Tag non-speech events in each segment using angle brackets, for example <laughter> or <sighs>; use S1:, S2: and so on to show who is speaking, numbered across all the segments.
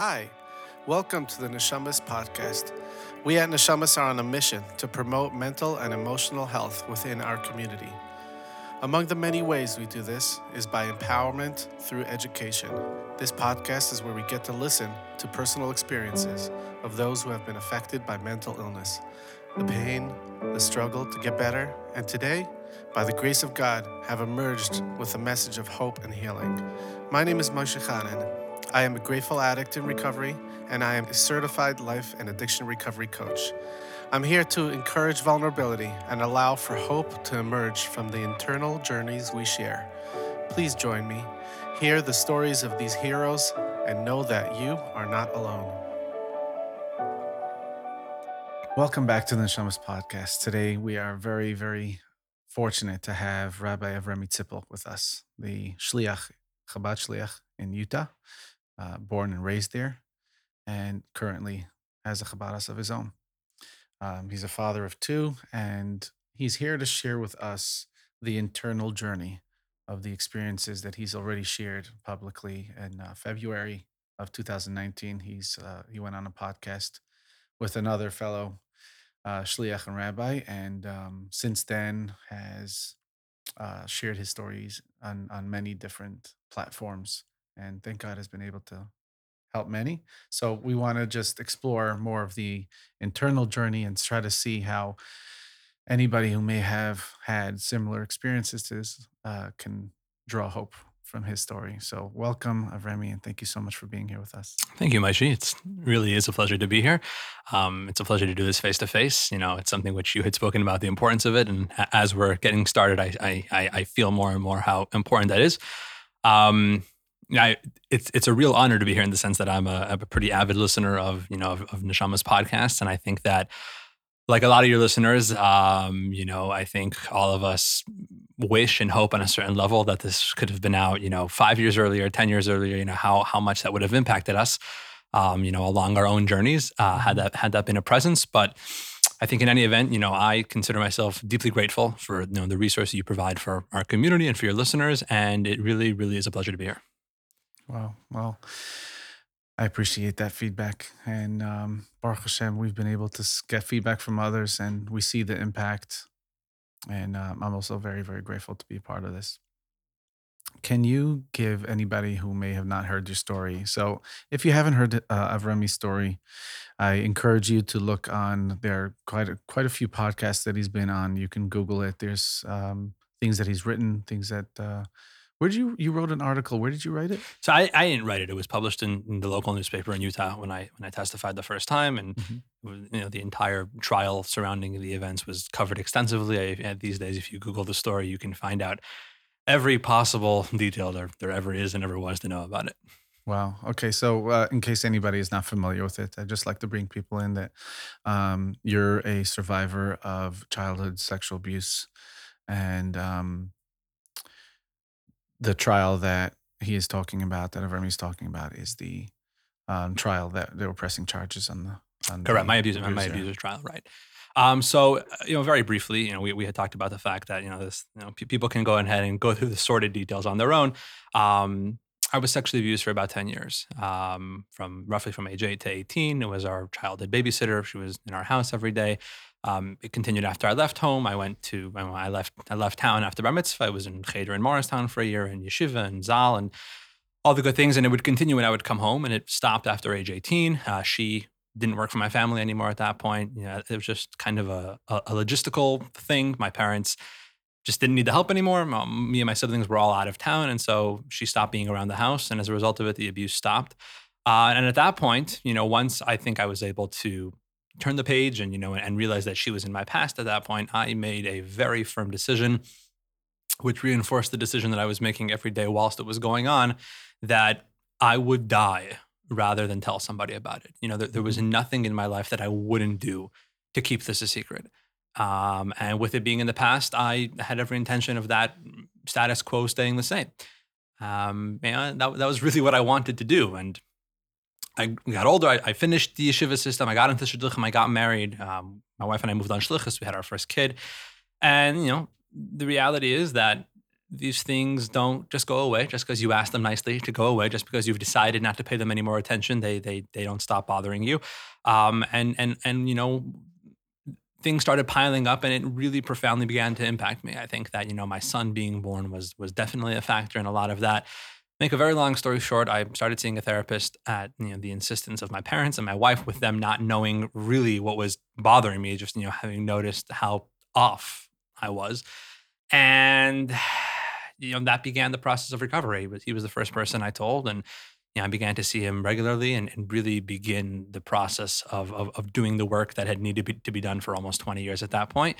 S1: Hi, welcome to the Neshamos podcast. We at Neshamos are on a mission to promote mental and emotional health within our community. Among the many ways we do this is by empowerment through education. This podcast is where we get to listen to personal experiences of those who have been affected by mental illness, the pain, the struggle to get better, and today, by the grace of God, have emerged with a message of hope and healing. My name is Moshe Chanan. I am a grateful addict in recovery, and I am a certified life and addiction recovery coach. I'm here to encourage vulnerability and allow for hope to emerge from the internal journeys we share. Please join me, hear the stories of these heroes, and know that you are not alone. Welcome back to the Neshamos podcast. Today we are very, very fortunate to have Rabbi Avremi Zippel with us, the Shliach, Chabad Shliach in Utah uh, born and raised there, and currently has a Chabad of his own. Um, he's a father of two, and he's here to share with us the internal journey of the experiences that he's already shared publicly in uh, February of 2019. He's uh, he went on a podcast with another fellow uh, shliach and rabbi, and um, since then has uh, shared his stories on on many different platforms and thank God has been able to help many. So we want to just explore more of the internal journey and try to see how anybody who may have had similar experiences to this uh, can draw hope from his story. So welcome, Avremi, and thank you so much for being here with us.
S2: Thank you, Maishi. It really is a pleasure to be here. Um, it's a pleasure to do this face to face. You know, it's something which you had spoken about the importance of it, and as we're getting started, I I, I feel more and more how important that is. Um, I, it's it's a real honor to be here in the sense that I'm a, a pretty avid listener of you know of, of Neshama's podcasts, and I think that like a lot of your listeners, um, you know, I think all of us wish and hope on a certain level that this could have been out, you know, five years earlier, ten years earlier. You know how how much that would have impacted us, um, you know, along our own journeys uh, had mm-hmm. that had that been a presence, but. I think in any event, you know, I consider myself deeply grateful for you know the resources you provide for our community and for your listeners, and it really, really is a pleasure to be here.
S1: Wow. Well, I appreciate that feedback. And um, Baruch Hashem, we've been able to get feedback from others and we see the impact. And um, I'm also very, very grateful to be a part of this. Can you give anybody who may have not heard your story? So, if you haven't heard uh, story, I encourage you to look on there. Are quite a, quite a few podcasts that he's been on. You can Google it. There's um, things that he's written, things that uh, where did you you wrote an article? Where did you write it?
S2: So I, I didn't write it. It was published in, in the local newspaper in Utah when I when I testified the first time, and mm-hmm. you know the entire trial surrounding the events was covered extensively. I, these days, if you Google the story, you can find out every possible detail there there ever is and ever was to know about it.
S1: Wow. Okay. So, uh, in case anybody is not familiar with it, I just like to bring people in that um, you're a survivor of childhood sexual abuse, and um, the trial that he is talking about, that Avremi is talking about, is the um, trial that they were pressing charges on the. On
S2: Correct. The my abuser, my abuser's trial, right. Um, so, uh, you know, very briefly, you know, we, we had talked about the fact that, you know, this, you know, p- people can go ahead and go through the sordid details on their own. Um, I was sexually abused for about 10 years, um, from roughly from age 8 to 18. It was our childhood babysitter. She was in our house every day. Um, it continued after I left home. I went to I left I left town after bar mitzvah. I was in cheder in Morristown for a year, in yeshiva and zal, and all the good things. And it would continue when I would come home. And it stopped after age 18. Uh, she didn't work for my family anymore at that point. You know, it was just kind of a, a, a logistical thing. My parents just didn't need the help anymore. Me and my siblings were all out of town, and so she stopped being around the house. And as a result of it, the abuse stopped. Uh, and at that point, you know, once I think I was able to turn the page and you know and realize that she was in my past at that point i made a very firm decision which reinforced the decision that i was making every day whilst it was going on that i would die rather than tell somebody about it. You know there, there was mm-hmm. nothing in my life that i wouldn't do to keep this a secret. Um, and with it being in the past i had every intention of that status quo staying the same. Um, and that, that was really what i wanted to do. And I got older. I, I, finished the yeshiva system. I got into shidduchim. I got married. Um, my wife and I moved on shlichus. We had our first kid, and you know, the reality is that these things don't just go away just because you ask them nicely to go away. Just because you've decided not to pay them any more attention, they they they don't stop bothering you. Um, and and and you know, things started piling up, and it really profoundly began to impact me. I think that you know, my son being born was was definitely a factor in a lot of that. Make a very long story short, I started seeing a therapist at you know the insistence of my parents and my wife, with them not knowing really what was bothering me, just you know having noticed how off I was, and <sighs> you know that began the process of recovery. But he was the first person I told, and you know, I began to see him regularly and, and really begin the process of, of, of doing the work that had needed to be, to be done for almost 20 years at that point.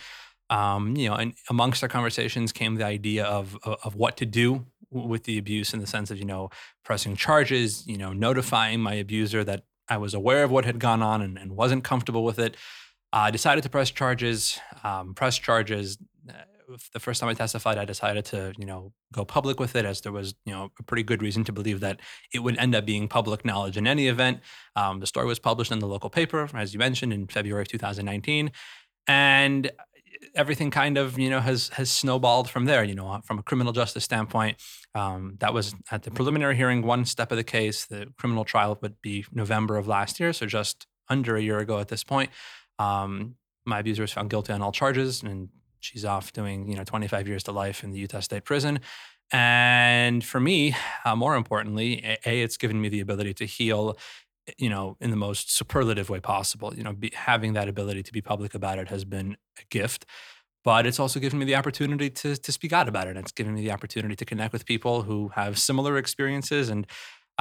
S2: Um, you know, and amongst our conversations came the idea of, of, what to do with the abuse in the sense of you know pressing charges, you know, notifying my abuser that I was aware of what had gone on and, and wasn't comfortable with it. I uh, decided to press charges. Um, press charges uh, the first time I testified, I decided to, you know, go public with it as there was, you know, a pretty good reason to believe that it would end up being public knowledge in any event. Um, the story was published in the local paper, as you mentioned, in February of 2019, and everything kind of, you know, has has snowballed from there. You know, from a criminal justice standpoint, um, that was at the preliminary hearing, one step of the case. The criminal trial would be November of last year, so just under a year ago at this point. Um, my abuser was found guilty on all charges and she's off doing you know 25 years to life in the Utah State Prison. And for me, uh, more importantly, a, it's given me the ability to heal, you know, in the most superlative way possible. You know, be, having that ability to be public about it has been a gift but it's also given me the opportunity to to speak out about it. It's given me the opportunity to connect with people who have similar experiences and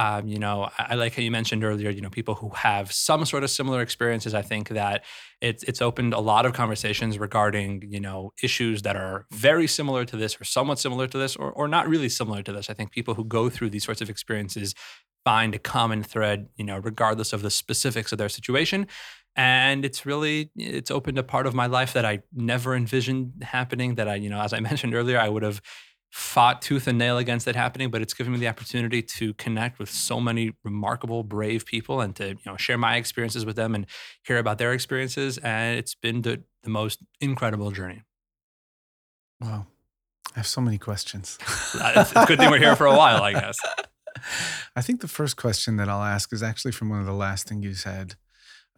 S2: um, you know, I, I, like how you mentioned earlier, you know, people who have some sort of similar experiences. I think that it's it's opened a lot of conversations regarding, you know, issues that are very similar to this or somewhat similar to this or, or not really similar to this. I think people who go through these sorts of experiences find a common thread, you know, regardless of the specifics of their situation. And it's really it's opened a part of my life that I never envisioned happening. That I, you know, as I <laughs> mentioned earlier, I would have fought tooth and nail against it happening, but it's given me the opportunity to connect with so many remarkable, brave people and to you know share my experiences with them and hear about their experiences. And it's been the, the most incredible journey.
S1: Wow. I have so many questions. <laughs>
S2: it's a good thing we're here for a while, I guess. <laughs>
S1: I think the first question that I'll ask is actually from one of the last things you said.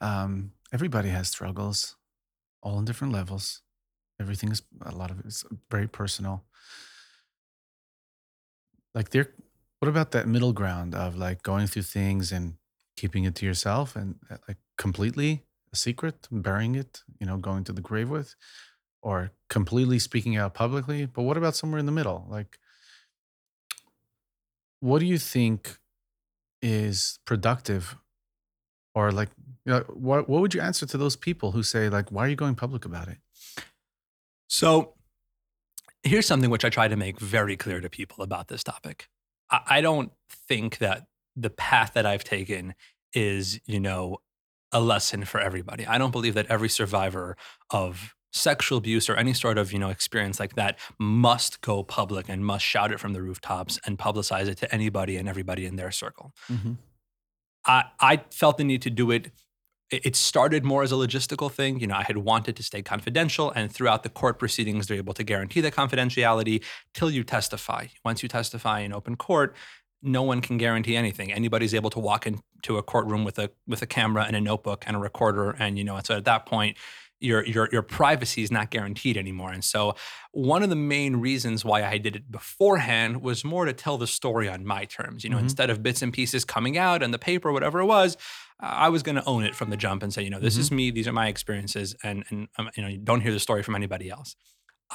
S1: Um, everybody has struggles, all in different levels. Everything is a lot of it is very personal like there what about that middle ground of like going through things and keeping it to yourself and uh, like completely a secret, burying it, you know, going to the grave with, or completely speaking out publicly? But what about somewhere in the middle? Like, what do you think is productive? Or like, you know, what what would you answer to those people who say like, why are you going public about it?
S2: So here's something which I try to make very clear to people about this topic. I, I don't think that the path that I've taken is, you know, a lesson for everybody. I don't believe that every survivor of sexual abuse or any sort of you know experience like that must go public and must shout it from the rooftops and publicize it to anybody and everybody in their circle. Mm-hmm. I I felt the need to do it it started more as a logistical thing. You know, I had wanted to stay confidential, and throughout the court proceedings, they're able to guarantee the confidentiality till you testify. Once you testify in open court, no one can guarantee anything. Anybody's able to walk into a courtroom with a with a camera and a notebook and a recorder, and you know, so at that point, your your your privacy is not guaranteed anymore. And so one of the main reasons why I did it beforehand was more to tell the story on my terms. You know, mm-hmm. instead of bits and pieces coming out and the paper, whatever it was, I was going to own it from the jump and say, you know, this mm-hmm. is me, these are my experiences, and and um, you know, you don't hear the story from anybody else.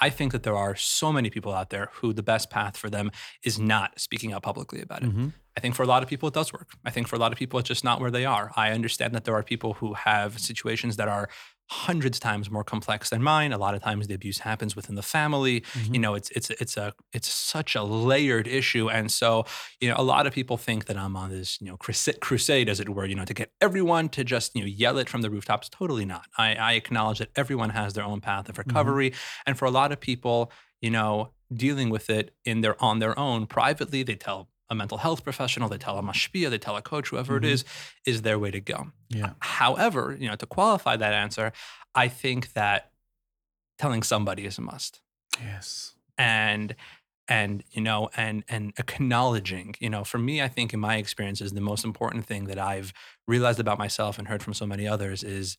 S2: I think that there are so many people out there who the best path for them is not speaking out publicly about it. Mm-hmm. I think for a lot of people it does work. I think for a lot of people it's just not where they are. I understand that there are people who have situations that are hundreds times more complex than mine. A lot of times the abuse happens within the family. Mm-hmm. You know, it's it's it's a it's such a layered issue, and so you know, a lot of people think that I'm on this you know crusade, as it were, you know, to get everyone to just you know yell it from the rooftops. Totally not. I, I acknowledge that everyone has their own path of mm-hmm. recovery, mm-hmm. and for a lot of people, you know, dealing with it in their on their own privately, they tell a mental health professional, they tell a mashpia, they tell a coach, whoever mm-hmm. it is, is their way to go.
S1: Yeah.
S2: However, you know, to qualify that answer, I think that telling somebody is a must.
S1: Yes.
S2: And and you know and and acknowledging you know for me i think in my experiences the most important thing that i've realized about myself and heard from so many others is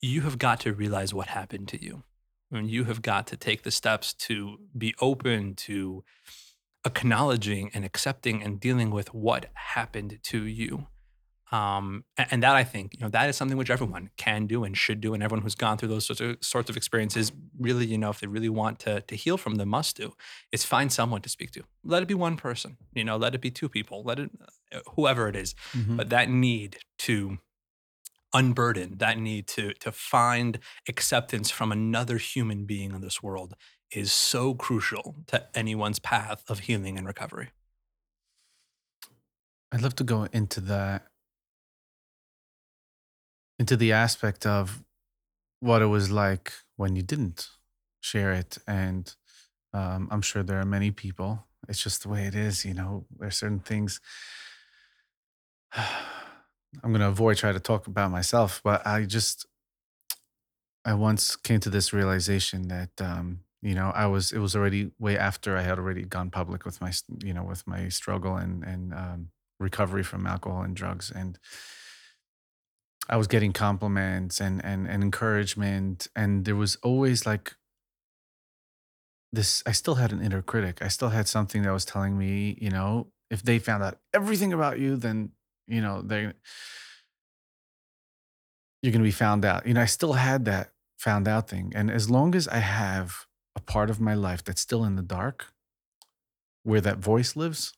S2: you have got to realize what happened to you and you have got to take the steps to be open to acknowledging and accepting and dealing with what happened to you um, and, that I think you know that is something which everyone can do and should do, and everyone who's gone through those sorts of sorts of experiences really, you know, if they really want to to heal from them, must do is find someone to speak to. Let it be one person, you know, let it be two people, let it uh, whoever it is,
S1: Mhm.
S2: but that need to unburden, that need to to find acceptance from another human being in this world is so crucial to anyone's path of healing and recovery.
S1: I'd love to go into that into the aspect of what it was like when you didn't share it and um, i'm sure there are many people it's just the way it is you know there's certain things <sighs> i'm going to avoid trying to talk about myself but i just i once came to this realization that um, you know i was it was already way after i had already gone public with my you know with my struggle and and um, recovery from alcohol and drugs and I was getting compliments and and and encouragement, and there was always like this. I still had an inner critic. I still had something that was telling me, you know, if they found out everything about you, then you know they you're gonna be found out. You know, I still had that found out thing, and as long as I have a part of my life that's still in the dark, where that voice lives,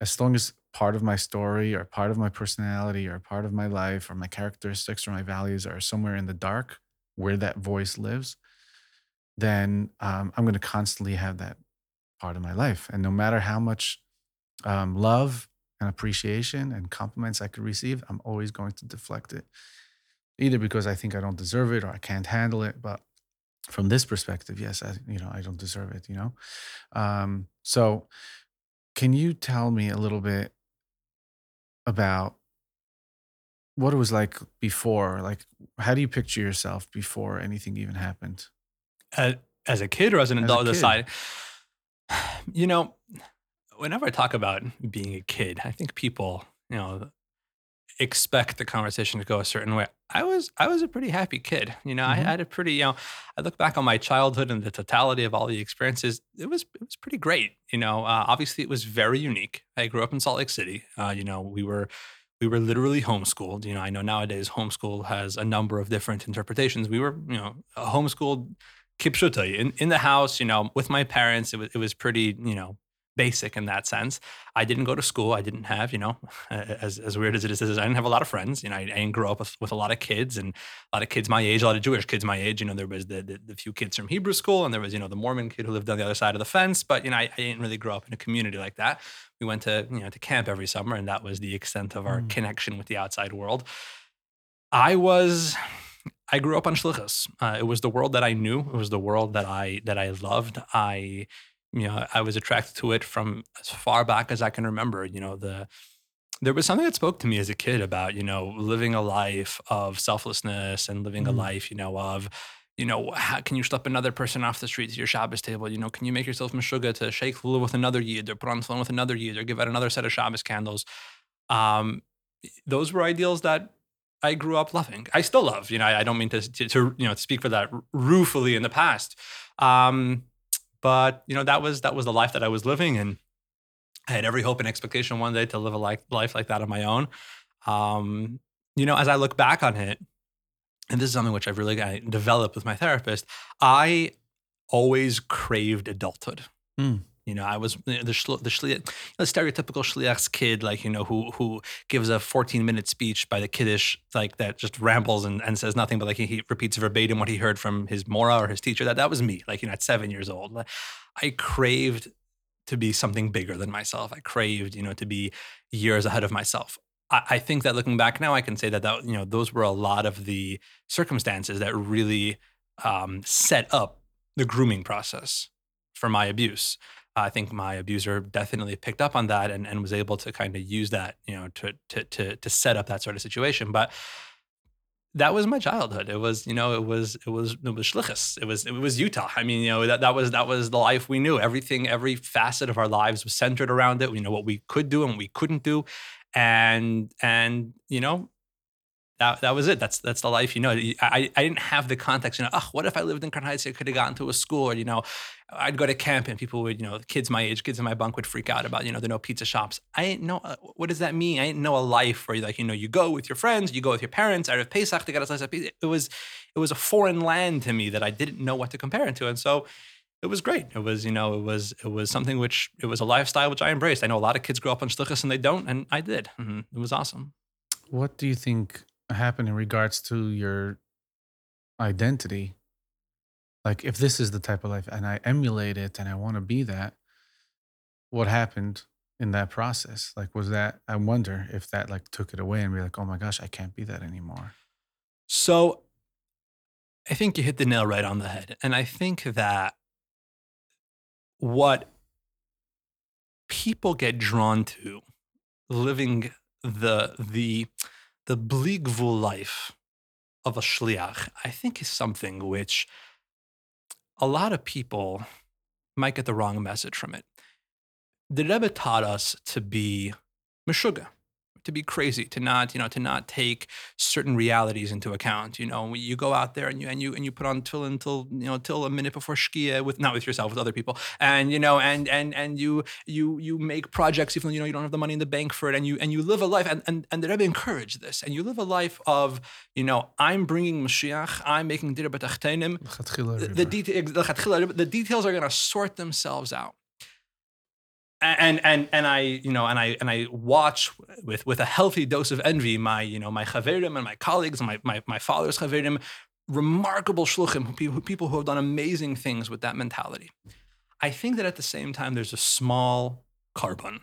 S1: as long as part of my story or part of my personality or part of my life or my characteristics or my values are somewhere in the dark where that voice lives, then um, I'm going to constantly have that part of my life. And no matter how much um, love and appreciation and compliments I could receive, I'm always going to deflect it, either because I think I don't deserve it or I can't handle it. But from this perspective, yes, I, you know, I don't deserve it, you know? Um, so can you tell me a little bit about what it was like before? Like, how do you picture yourself before anything even happened
S2: As, as a kid or as an
S1: as
S2: adult, decide. <sighs> You know, whenever I talk about being a kid, I think people, you know, expect the conversation to go a certain way. I was I was a pretty happy kid. You know, I
S1: hmm
S2: had a pretty, you know, I look back on my childhood and the totality of all the experiences. It was it was pretty great. You know, uh, obviously it was very unique. I grew up in Salt Lake City. Uh, you know, we were we were literally homeschooled. You know, I know nowadays homeschool has a number of different interpretations. We were, you know, homeschooled kipshuta in in the house. You know, with my parents. It was it was pretty, you know, basic in that sense. I didn't go to school. I didn't have, you know, <laughs> as as weird as it is, I didn't have a lot of friends. You know, I, I didn't grow up with, with a lot of kids and a lot of kids my age, a lot of Jewish kids my age. You know, there was the, the the few kids from Hebrew school, and there was you know the Mormon kid who lived on the other side of the fence. But you know, I, I didn't really grow up in a community like that. We went to you know to camp every summer, and that was the extent of our
S1: Mm.
S2: connection with the outside world. I was. I grew up on shlichus. Uh, it was the world that I knew. It was the world that I that I loved. I, you know, I was attracted to it from as far back as I can remember. You know, the there was something that spoke to me as a kid about you know living a life of selflessness and living a
S1: Mm.
S2: life you know of you know how can you schlep another person off the street to your Shabbos table? You know, can you make yourself meshuggah to shake lulav with another yid or put on tefillin with another yid or give out another set of Shabbos candles? Um, those were ideals that I grew up loving. I still love. You know, I, I don't mean to, to to you know to speak for that ruefully in the past. Um, but you know that was that was the life that I was living, and I had every hope and expectation one day to live a life life like that on my own. Um, you know, as I look back on it, and this is something which I've really I developed with my therapist, I always craved adulthood.
S1: Mm.
S2: You know, I was the the, the stereotypical shliach's kid, like you know, who who gives a 14 minute speech by the kiddish, like that, just rambles and, and says nothing, but like he, he repeats verbatim what he heard from his mora or his teacher. That that was me, like you know, at seven years old. I craved to be something bigger than myself. I craved, you know, to be years ahead of myself. I, I think that looking back now, I can say that that you know those were a lot of the circumstances that really um, set up the grooming process for my abuse. I think my abuser definitely picked up on that and, and was able to kind of use that, you know, to, to to to set up that sort of situation. But that was my childhood. It was, you know, it was, it was, it was shlichus. It was, it was Utah. I mean, you know, that, that was, that was the life we knew. Everything, every facet of our lives was centered around it. You know, what we could do and what we couldn't do. And, and, you know, that, that was it. That's that's the life, you know. I, I didn't have the context, you know. Oh, what if I lived in Crown Heights? I could have gotten to a school, or you know, I'd go to camp and people would, you know, kids my age, kids in my bunk would freak out about, you know, there no pizza shops. I didn't know uh, what does that mean. I didn't know a life where like, you know, you go with your friends, you go with your parents out of Pesach to get a slice of pizza. It was it was a foreign land to me that I didn't know what to compare it to, and so it was great. It was, you know, it was it was something which it was a lifestyle which I embraced. I know a lot of kids grow up on shlichus and they don't, and I did. Mm-hmm. It was awesome.
S1: What do you think happen in regards to your identity? Like, if this is the type of life and I emulate it and I want to be that, what happened in that process? Like, was that, I wonder if that like took it away and be like, oh my gosh, I can't be that anymore.
S2: So I think you hit the nail right on the head. And I think that what people get drawn to living the, the, the bligvul life of a shliach, I think is something which a lot of people might get the wrong message from it. The Rebbe taught us to be meshuga, to be crazy, to not, you know, to not take certain realities into account. You know, you go out there and you and you and you put on till until you know till a minute before shkia with not with yourself with other people, and you know, and and and you you you make projects even though you know you don't have the money in the bank for it, and you and you live a life, and and and the Rebbe encouraged this, and you live a life of you know I'm bringing Mashiach, I'm making dir the, the, the details are going to sort themselves out and and and I you know and I and I watch with with a healthy dose of envy my you know my chaverim and my colleagues and my my, my father's chaverim, remarkable shluchim people people who have done amazing things with that mentality. I think that at the same time there's a small carbon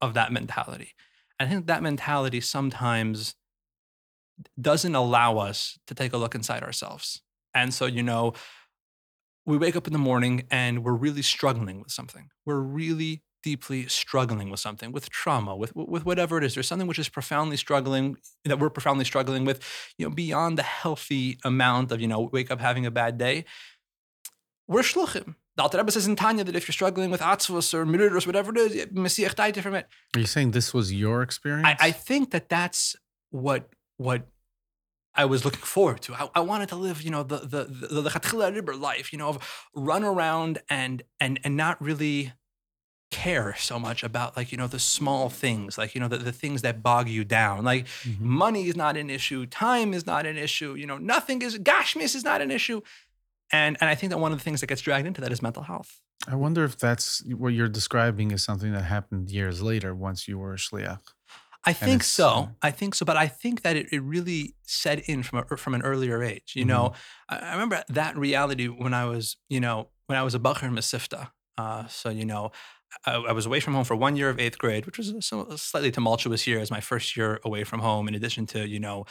S2: of that mentality. I think that mentality sometimes doesn't allow us to take a look inside ourselves. And so you know we wake up in the morning and we're really struggling with something. We're really deeply struggling with something, with trauma, with with whatever it is. There's something which is profoundly struggling that we're profoundly struggling with, you know, beyond the healthy amount of you know wake up having a bad day. We're shluchim. The Alter Rebbe says in Tanya that if you're struggling with atzvus or mirudos, whatever it is, Messiah died from it.
S1: Are you saying this was your experience?
S2: I, I think that that's what what I was looking forward to. I, I, wanted to live, you know, the the the, the, the life, you know, of run around and and and not really care so much about like you know the small things like you know the, the things that bog you down like mm-hmm. money is not an issue time is not an issue you know nothing is gashmius is not an issue and and i think that one of the things that gets dragged into that is mental health
S1: i wonder if that's what you're describing is something that happened years later once you were a shliach
S2: I think so. Uh, I think so, but I think that it, it really set in from a, from an earlier age. You mm-hmm. know, I, I, remember that reality when I was, you know, when I was a bacher in Mesivta. Uh, so you know, I, I, was away from home for one year of eighth grade, which was a, a slightly tumultuous year as my first year away from home. In addition to you know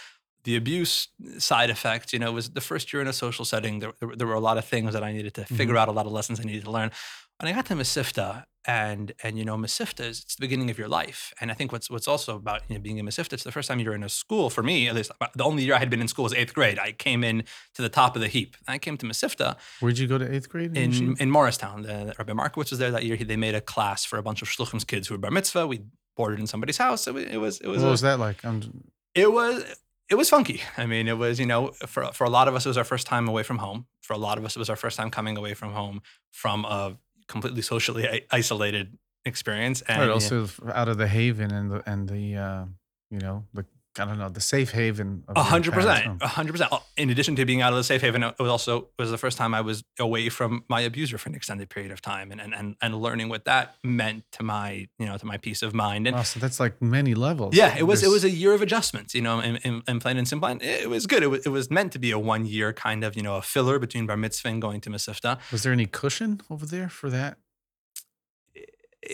S2: the abuse side effect, you know, it was the first year in a social setting. There, there, there were a lot of things that I needed to figure mm-hmm. out, a lot of lessons I needed to learn. When I got to Mesivta, and and you know Mesivta is it's the beginning of your life. And I think what's what's also about you know, being in Mesivta, it's the first time you're in a school for me. At least the only year I had been in school was eighth grade. I came in to the top of the heap. I came to Mesivta.
S1: Where'd you go to eighth grade?
S2: In in, in Morristown. The, Rabbi Markowitz was there that year. He, they made a class for a bunch of shluchim's kids who were bar mitzvah. We boarded in somebody's house. It was it was. It was
S1: what a, was that like? I'm...
S2: It was it was funky. I mean, it was, you know, for for a lot of us, it was our first time away from home. For a lot of us, it was our first time coming away from home from a completely socially isolated experience.
S1: And right, also yeah. out of the haven and the and the uh, you know the I don't know the safe haven.
S2: A hundred percent, a hundred percent. In addition to being out of the safe haven, it was also it was the first time I was away from my abuser for an extended period of time, and and and, and learning what that meant to my you know to my peace of mind. And
S1: wow, so that's like many levels.
S2: Yeah, it was it was a year of adjustments. You know, in, in, in plain and simple, and it was good. It was, it was meant to be a one year kind of you know a filler between bar mitzvah and going to Mesivta.
S1: Was there any cushion over there for that?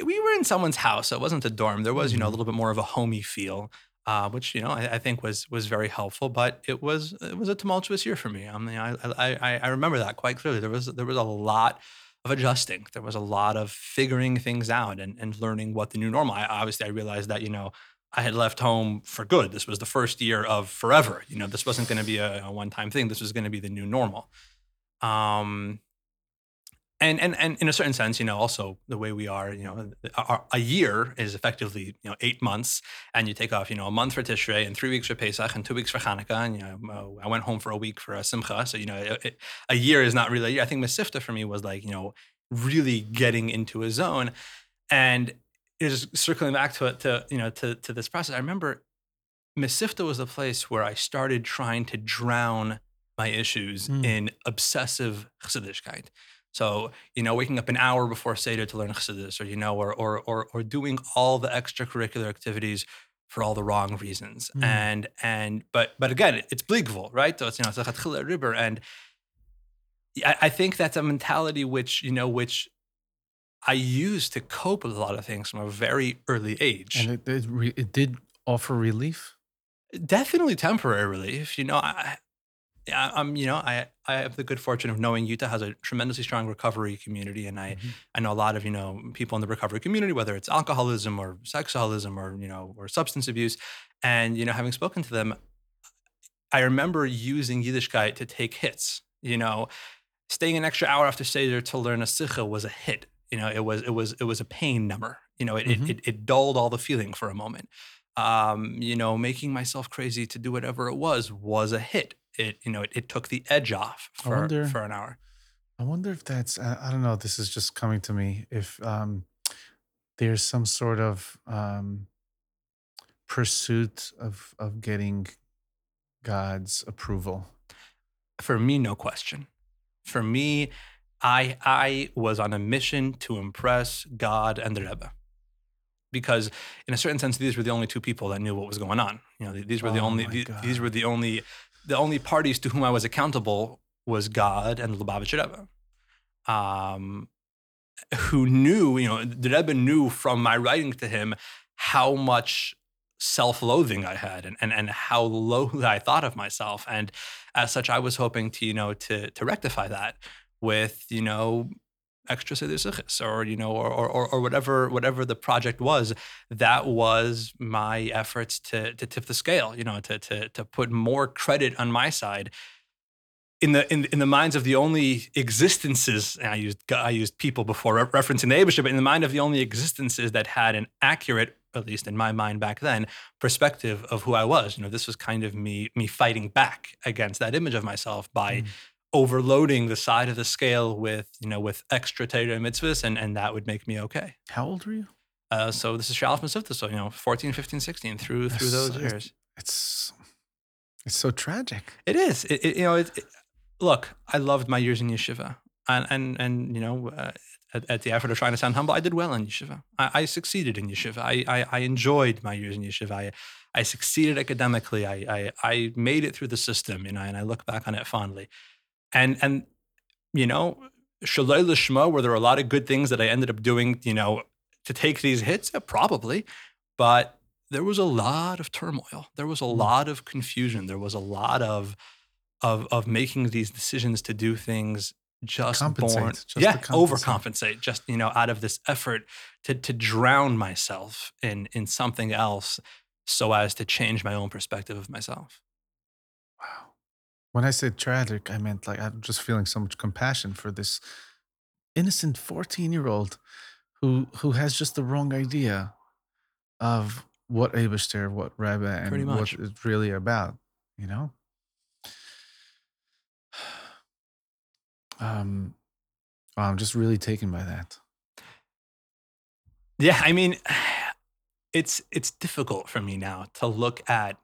S2: we were in someone's house, so it wasn't a dorm. There was, you know, a mm-hmm. little bit more of a homey feel, uh, which you know I, I, think was was very helpful. But it was it was a tumultuous year for me. I mean, I, I I remember that quite clearly. There was there was a lot of adjusting. There was a lot of figuring things out and and learning what the new normal. I, obviously, I realized that you know I had left home for good. This was the first year of forever. You know, this wasn't going to be a, a one time thing. This was going to be the new normal. Um, and and and in a certain sense, you know, also the way we are, you know, a, a year is effectively you know eight months, and you take off, you know, a month for Tishrei and three weeks for Pesach and two weeks for Hanukkah, and you know, I went home for a week for a Simcha, so you know, it, a year is not really a year. I think Mesivta for me was like you know really getting into a zone, and just circling back to it to you know to to this process. I remember Mesivta was the place where I started trying to drown my issues mm. in obsessive chassidishkeit. So, you know, waking up an hour before Seder to learn Chassidus, or, you know, or, or, or, or doing all the extracurricular activities for all the wrong reasons. Mm. And, and, but, but again, it's Bligvul, right? So it's, you know, it's a river. And I, I think that's a mentality which, you know, which I used to cope with a lot of things from a very early age.
S1: And it, it, re, it did offer relief?
S2: Definitely temporary relief. You know, I, I'm, you know, I, I have the good fortune of knowing Utah has a tremendously strong recovery community. And I, mm-hmm. I know a lot of, you know, people in the recovery community, whether it's alcoholism or sexualism or, you know, or substance abuse. And, you know, having spoken to them, I remember using Yiddishkeit to take hits, you know, staying an extra hour after Seder to learn a sikha was a hit. You know, it was, it was, it was a pain number. You know, it, mm-hmm. it, it, it dulled all the feeling for a moment. Um, you know, making myself crazy to do whatever it was was a hit it you know it, it took the edge off for wonder, for an hour.
S1: I wonder if that's I, don't know. This is just coming to me. If um, there's some sort of um, pursuit of of getting God's approval.
S2: For me, no question. For me, I I was on a mission to impress God and the Rebbe because in a certain sense these were the only two people that knew what was going on you know these were the oh only these, these, were the only the only parties to whom I was accountable was God and Lubavitch Rebbe, um, who knew, you know, the Rebbe knew from my writing to him how much self-loathing I had and, and, and how low I thought of myself. And as such, I was hoping to, you know, to, to rectify that with, you know, extra sichis or you know or, or or whatever whatever the project was that was my efforts to to tip the scale you know to to to put more credit on my side. In the in, in the minds of the only existences and I used I used people before re- referencing the Abishter, but in the mind of the only existences that had an accurate at least in my mind back then perspective of who I was. You know this was kind of me me fighting back against that image of myself by mm overloading the side of the scale with you know with extra Torah mitzvahs and and that would make me okay.
S1: How old were you?
S2: Uh, so this is Shalaf Mesivta, so you know 14, 15, 16 through through those years.
S1: It's it's so tragic.
S2: It is. It, it, you know, it, look, I loved my years in yeshiva, and and and you know, uh, at, at, the effort of trying to sound humble, I did well in yeshiva. I, I succeeded in yeshiva. I, I, I enjoyed my years in yeshiva. I I succeeded academically. I, I I made it through the system, you know, and I look back on it fondly and and you know shelo lishma were there a lot of good things that i ended up doing you know to take these hits? Yeah, probably. But there was a lot of turmoil. There was a mm. lot of confusion. There was a lot of of of making these decisions to do things just compensate, born just yeah overcompensate just you know out of this effort to to drown myself in in something else so as to change my own perspective of myself
S1: when I said tragic, I meant like I'm just feeling so much compassion for this innocent 14 year old who who has just the wrong idea of what Abishter, what Rebbe, and what it's really about, you know? <sighs> Um, wow, I'm just really taken by that.
S2: Yeah, I mean, <sighs> it's it's difficult for me now to look at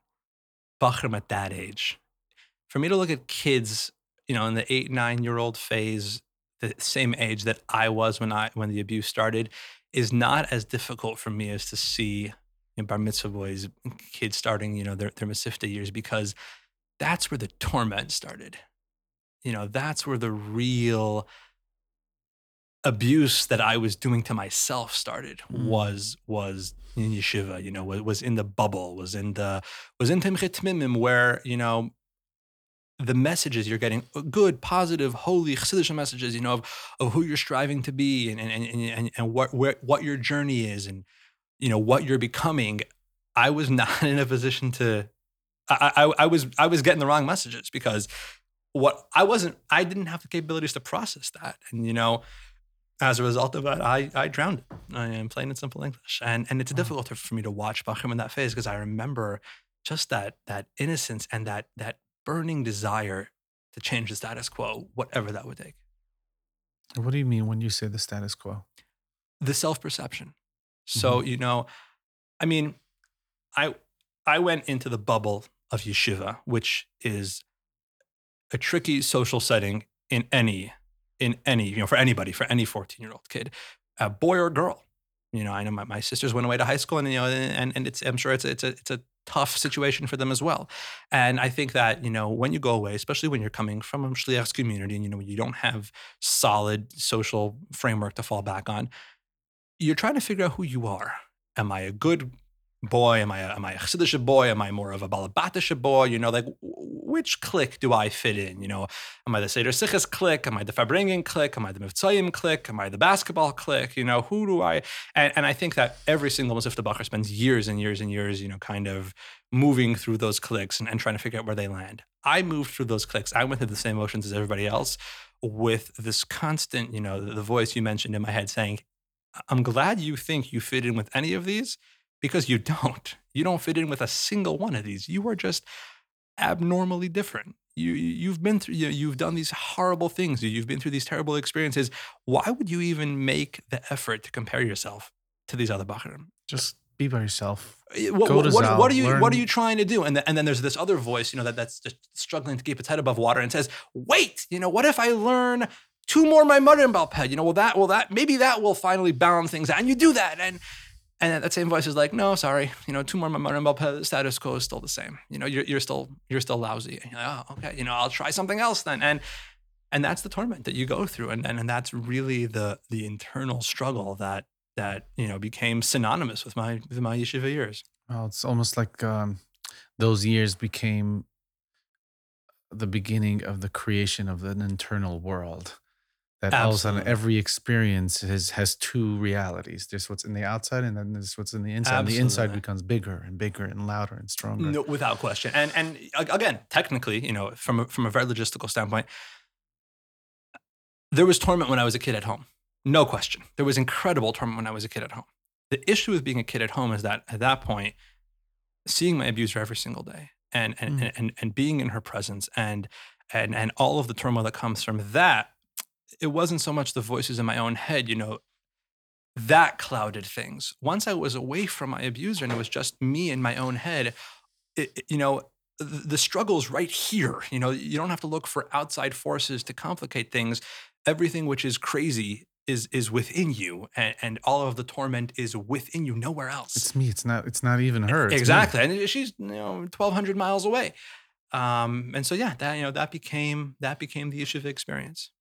S2: Bachram at that age for me to look at kids, you know, in the eight, nine year old phase, the same age that I was when I when the abuse started, is not as difficult for me as to see know, bar mitzvah boys, kids starting, you know, their their Mesivta years because that's where the torment started. You know, that's where the real abuse that I was doing to myself started mm. was was in yeshiva, you know, was, was in the bubble, was in the was in Timchit where, you know, the messages you're getting, uh, good, positive, holy Chassidish messages, you know, of, of who you're striving to be and, and, and, and, and what, where, what your journey is and, you know, what you're becoming I was <laughs> not in a position to. I, I, I was I was getting the wrong messages because what I wasn't I didn't have the capabilities to process that, and you know, as a result of that, I I drowned it. I am plain and simple English, and and it's
S1: Wow.
S2: difficult for me to watch Bachram in that phase because I remember just that that innocence and that that burning desire to change the status quo, whatever that would take.
S1: What do you mean when you say the status quo?
S2: the self-perception. So,
S1: Mm-hmm.
S2: you know, I mean, I I went into the bubble of yeshiva, which is a tricky social setting in any in any, you know, for anybody, for any 14-year-old kid, a boy or girl. You know, I know my, my sisters went away to high school and you know, and and it's I'm sure it's a, it's a it's a tough situation for them as well. And I think that, you know, when you go away, especially when you're coming from a shliach's community and you know you don't have solid social framework to fall back on, you're trying to figure out who you are. Am I a good boy? Am I a, am I a Chassidish boy? Am I more of a Balabatish boy? You know, like which clique do I fit in? You know, am I the Seder Sichas clique? Am I the Farbrengen clique? Am I the Mivtzayim clique? Am I the basketball clique? You know, who do I? And, and I think that every single Mesivta Bacher spends years and years and years, you know, kind of moving through those cliques and, and trying to figure out where they land. I moved through those cliques. I went through the same emotions as everybody else with this constant, you know, the, the voice you mentioned in my head saying, I'm glad you think you fit in with any of these because you <laughs> don't. You don't fit in with a single one of these. You are just abnormally different. You you- you've been through you you've done these horrible things. You've been through these terrible experiences. Why would you even make the effort to compare yourself to these other Bacharim?
S1: Just be by yourself.
S2: Eh, What,
S1: Go
S2: what,
S1: to
S2: what,
S1: Zal,
S2: what are you what are you trying to do? And, the, and then there's this other voice, you know, that that's just struggling to keep its head above water and says, "Wait, you know, what if I learn two more maamarim baal peh? You know, well that will that maybe that will finally balance things out." And you do that, and and that same voice is like, "No, sorry, you know, two more my baal peh, the status quo is still the same. You know, you're you're still you're still lousy. And you're like, oh, okay, you know, I'll try something else then." And and that's the torment that you go through, and and, and that's really the the internal struggle that that you know became synonymous with my with my yeshiva years.
S1: Well, it's almost like um, those years became the beginning of the creation of an internal world. That all of a sudden every experience has has two realities. There's what's in the outside, and then there's what's in the inside. And the inside becomes bigger and bigger and louder and stronger.
S2: No, without question. And and again, technically, you know, from a, from a very logistical standpoint, there was torment when I was a kid at home. No question. There was incredible torment when I was a kid at home. The issue with being a kid at home is that at that point, seeing my abuser every single day and and
S1: Mm.
S2: and, and, and being in her presence and and and all of the turmoil that comes from that, it wasn't so much the voices in my own head, you know, that clouded things. Once I was away from my abuser and it was just me in my own head, it, it- you know, th- the struggle's right here. You know, you don't have to look for outside forces to complicate things. Everything which is crazy is is within you, and, and all of the torment is within you, nowhere else.
S1: It's me. It's not. It's not even her. it's me.
S2: exactly, and she's you know twelve hundred miles away. Um, and so yeah, that you know that became that became the yeshiva experience.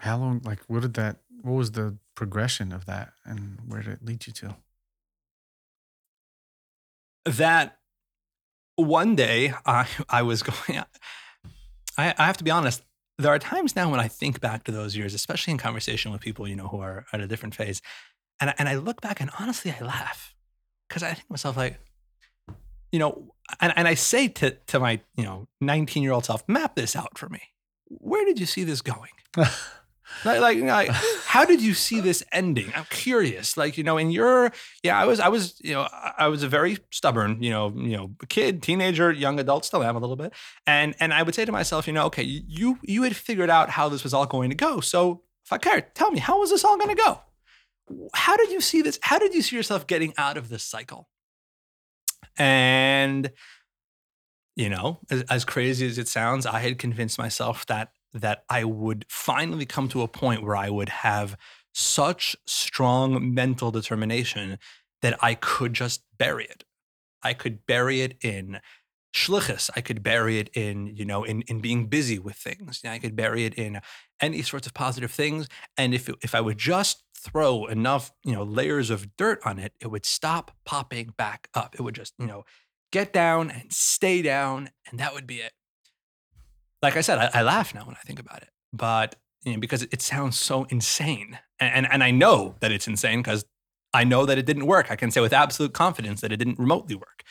S1: How long? Like, what did that? What was the progression of that, and where did it lead you to?
S2: that one day I, <laughs> I was going, I, I have to be honest, there are times now when I think back to those years, especially in conversation with people, you know, who are at a different phase. And, I- and I look back and honestly, I laugh because I think to myself, like, you know, and, and I say to, to my, you know, 19 year old self, map this out for me. Where did you see this going? <laughs> Like, like, like, how did you see this ending? I'm curious. Like, you know, in your, yeah, I was, I was, you know, I was a very stubborn, you know, you know, kid, teenager, young adult, still am a little bit, and and I would say to myself, you know, okay, you you had figured out how this was all going to go, so Fakir, tell me, how was this all going to go? How did you see this? How did you see yourself getting out of this cycle? And you know, as, as crazy as it sounds, I had convinced myself that that I would finally come to a point where I would have such strong mental determination that I could just bury it. I could bury it in shlichus. I could bury it in, you know, in, in being busy with things. I could bury it in any sorts of positive things. And if, if I would just throw enough, you know, layers of dirt on it, it would stop popping back up. It would just, you know, get down and stay down, and that would be it. Like I said, I, I laugh now when I think about it, but you know, because it, sounds so insane, and and, and I know that it's insane because I know that it didn't work. I can say with absolute confidence that it didn't remotely work.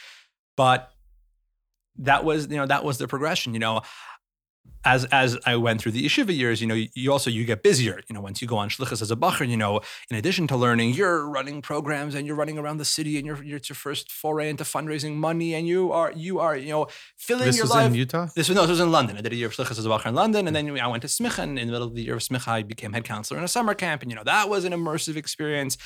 S2: But that was, you know, that was the progression. You know, as as I went through the yeshiva years, you know, you also you get busier. You know, once you go on shlichus as a bacher, you know, in addition to learning, you're running programs and you're running around the city, and you're, you're it's your first foray into fundraising money, and you are you are you know filling
S1: This
S2: your
S1: was
S2: life.
S1: in Utah.
S2: This was no, this was in London. I did a year of shlichus as a bacher in London, and then I went to Smicha. And in the middle of the year of Smicha, I became head counselor in a summer camp, and you know that was an immersive experience.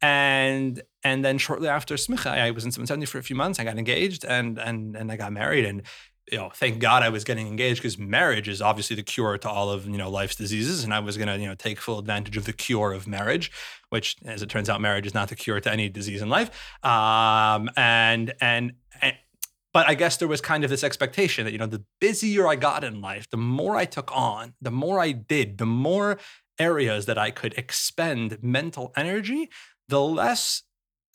S2: And and then shortly after Smicha, I was in 770 for a few months. I got engaged, and and and I got married, and you know, thank God I was getting engaged because marriage is obviously the cure to all of you know life's diseases, and I was gonna you know take full advantage of the cure of marriage, which, as it turns out, marriage is not the cure to any disease in life. Um, and and and. But I guess there was kind of this expectation that, you know, the busier I got in life, the more I took on, the more I did, the more areas that I could expend mental energy, the less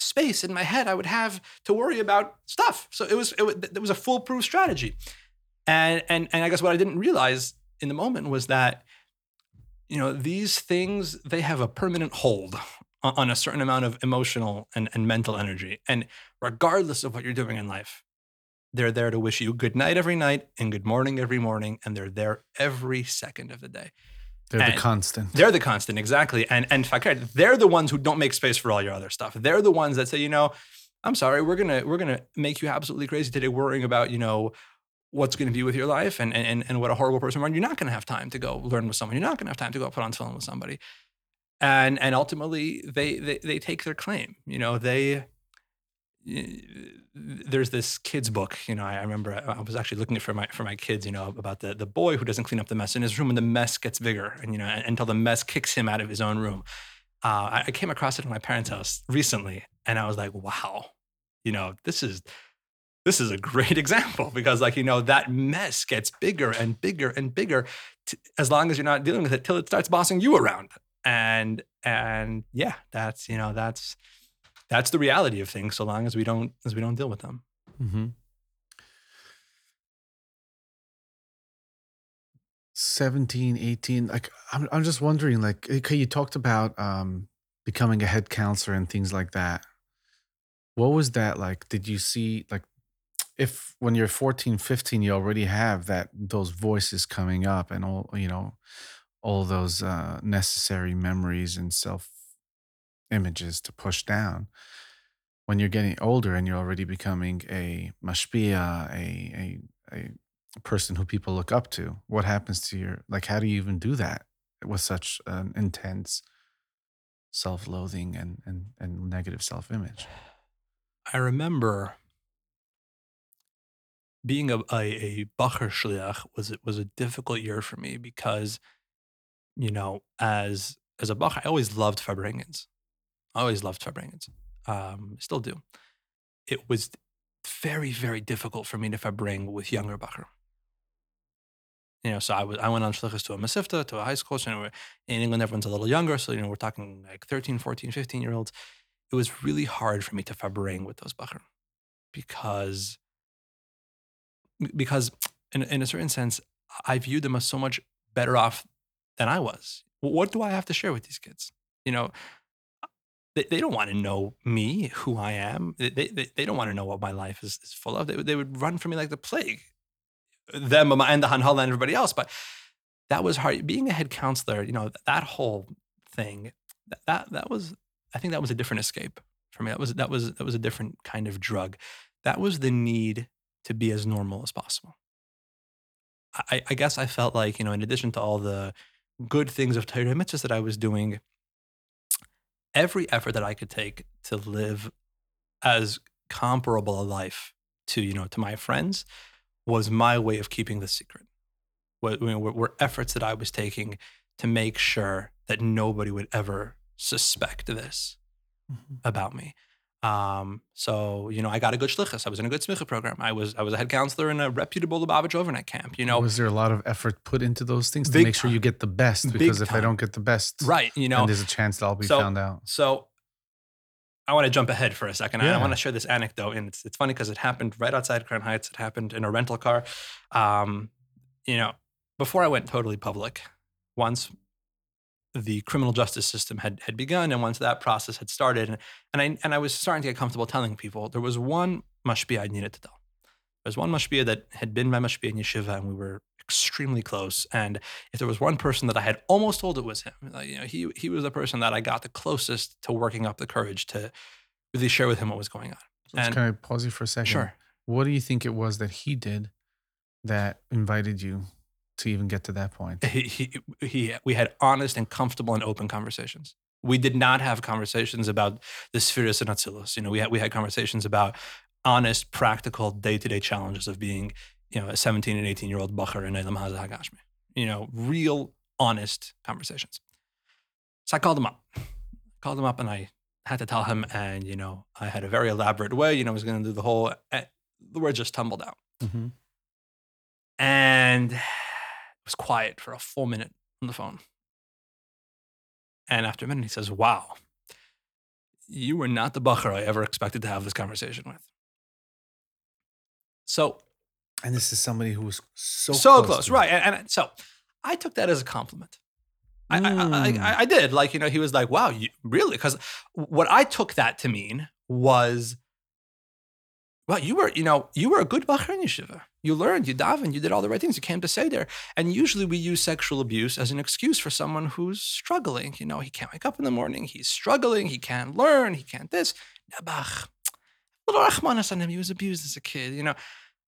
S2: space in my head I would have to worry about stuff. So it was it it was a foolproof strategy. And and and I guess what I didn't realize in the moment was that you know these things they have a permanent hold on, on a certain amount of emotional and, and mental energy. And regardless of what you're doing in life, they're there to wish you good night every night and good morning every morning, and they're there every second of the day.
S1: They're the constant.
S2: They're the constant, exactly. And and fakir, they're the ones who don't make space for all your other stuff. They're the ones that say, you know, I'm sorry, we're gonna we're gonna make you absolutely crazy today, worrying about you know what's going to be with your life and and and what a horrible person you are. You're not going to have time to go learn with someone. You're not going to have time to go put on tefillin with somebody. And and ultimately, they they they take their claim. You know, they there's this kids book you know i remember i was actually looking for my for my kids you know about the the boy who doesn't clean up the mess. In his room and the mess gets bigger and you know until the mess kicks him out of his own room. Uh, I, came across it in my parents house recently and i was like wow. You know this is this is a great <laughs> example because like you know that mess gets bigger and bigger and bigger t- as long as you're not dealing with it till it starts bossing you around. And and yeah that's you know that's that's the reality of things so long as we don't as we don't deal with them
S1: Mm-hmm. 17, 18. Like, I'm, I'm just wondering, like, okay, you talked about um, becoming a head counselor and things like that. What was that like? Did you see, like, if when you're 14, 15, you already have that, those voices coming up and all, you know, all those uh, necessary memories and self images to push down when you're getting older and you're already becoming a mashpia, a, a a person who people look up to, what happens to your like? How do you even do that with such an intense self-loathing and and and negative self-image?
S2: i remember being a a, a bacher shliach was was a difficult year for me because you know as as a bacher i always loved farbrengens i always loved farbrengens um still do it was very very difficult for me to farbring with younger bacher you know, so I was I went on shlichus to a Mesivta, to a high school. So you know, in England, everyone's a little younger. So, you know, we're talking like 13, 14, 15 year olds. It was really hard for me to farbring with those bacher because, because in, in a certain sense, I viewed them as so much better off than I was. What do I have to share with these kids? You know, they, they don't want to know me, who I am. They, they, they don't want to know what my life is, is full of. They, they would run from me like the plague them and the Hanhala and everybody else. But that was hard. Being a head counselor, you know, that whole thing, that, that was, I think that was a different escape for me. That was that was that was a different kind of drug. That was the need to be as normal as possible. I, I guess I felt like, you know, in addition to all the good things of Torah mitzvahs that I was doing, every effort that I could take to live as comparable a life to, you know, to my friends was my way of keeping the secret. You know, were, were efforts that I was taking to make sure that nobody would ever suspect this mm-hmm. about me. Um, so you know, I got a good shlichus. I was in a good smicha program. I was I was a head counselor in a reputable Lubavitch overnight camp. You know,
S1: was there a lot of effort put into those things to
S2: Big
S1: make sure you get the best?
S2: Big
S1: Because if I don't get the best,
S2: right? You know,
S1: and there's a chance that I'll be
S2: So-
S1: found out.
S2: So I want to jump ahead for a second. I- I want to share this anecdote, and it's, it's funny because it happened right outside Crown Heights. It happened in a rental car. Um, you know, before I went totally public, once the criminal justice system had had begun, and once that process had started, and, and I and I was starting to get comfortable telling people, there was one mashpia I needed to tell. There was one mashpia that had been my mashpia in yeshiva, and we were extremely close. And if there was one person that I had almost told it was him, like, you know, he he was the person that I got the closest to working up the courage to really share with him what was going on.
S1: Let's
S2: And-
S1: kind of pause you for a second.
S2: Sure.
S1: What do you think it was that he did that invited you to even get to that point?
S2: he, he, he, we had honest and comfortable and open conversations. We did not have conversations about the spheres and Atzilus. You know, we had, we had conversations about honest, practical, day to day challenges of being, you know, a 17 and 18 year old bacher in Olam Hazeh Hagashmi. You know, real, honest conversations. So I called him up. Called him up and I had to tell him. And, you know, I had a very elaborate way. You know, I was going to do the whole, eh, the word just tumbled out.
S1: hmm
S2: and was quiet for a full minute on the phone. And after a minute, he says, Wow, you were not the bacher I ever expected to have this conversation with. So,
S1: And this is somebody who was so
S2: so,
S1: close,
S2: close, right? And, and so I took that as a compliment. I, I,
S1: Mm.
S2: I, I, I did. Like, you know, he was like, wow, you, really? Because what I took that to mean was, well, you were, you know, you were a good Bacher in Yeshiva. You learned, you davened, you did all the right things. You came to say there. And usually we use sexual abuse as an excuse for someone who's struggling. You know, he can't wake up in the morning. He's struggling. He can't learn. He can't this. Nabach. Little Rachmanis on him. He was abused as a kid. You know,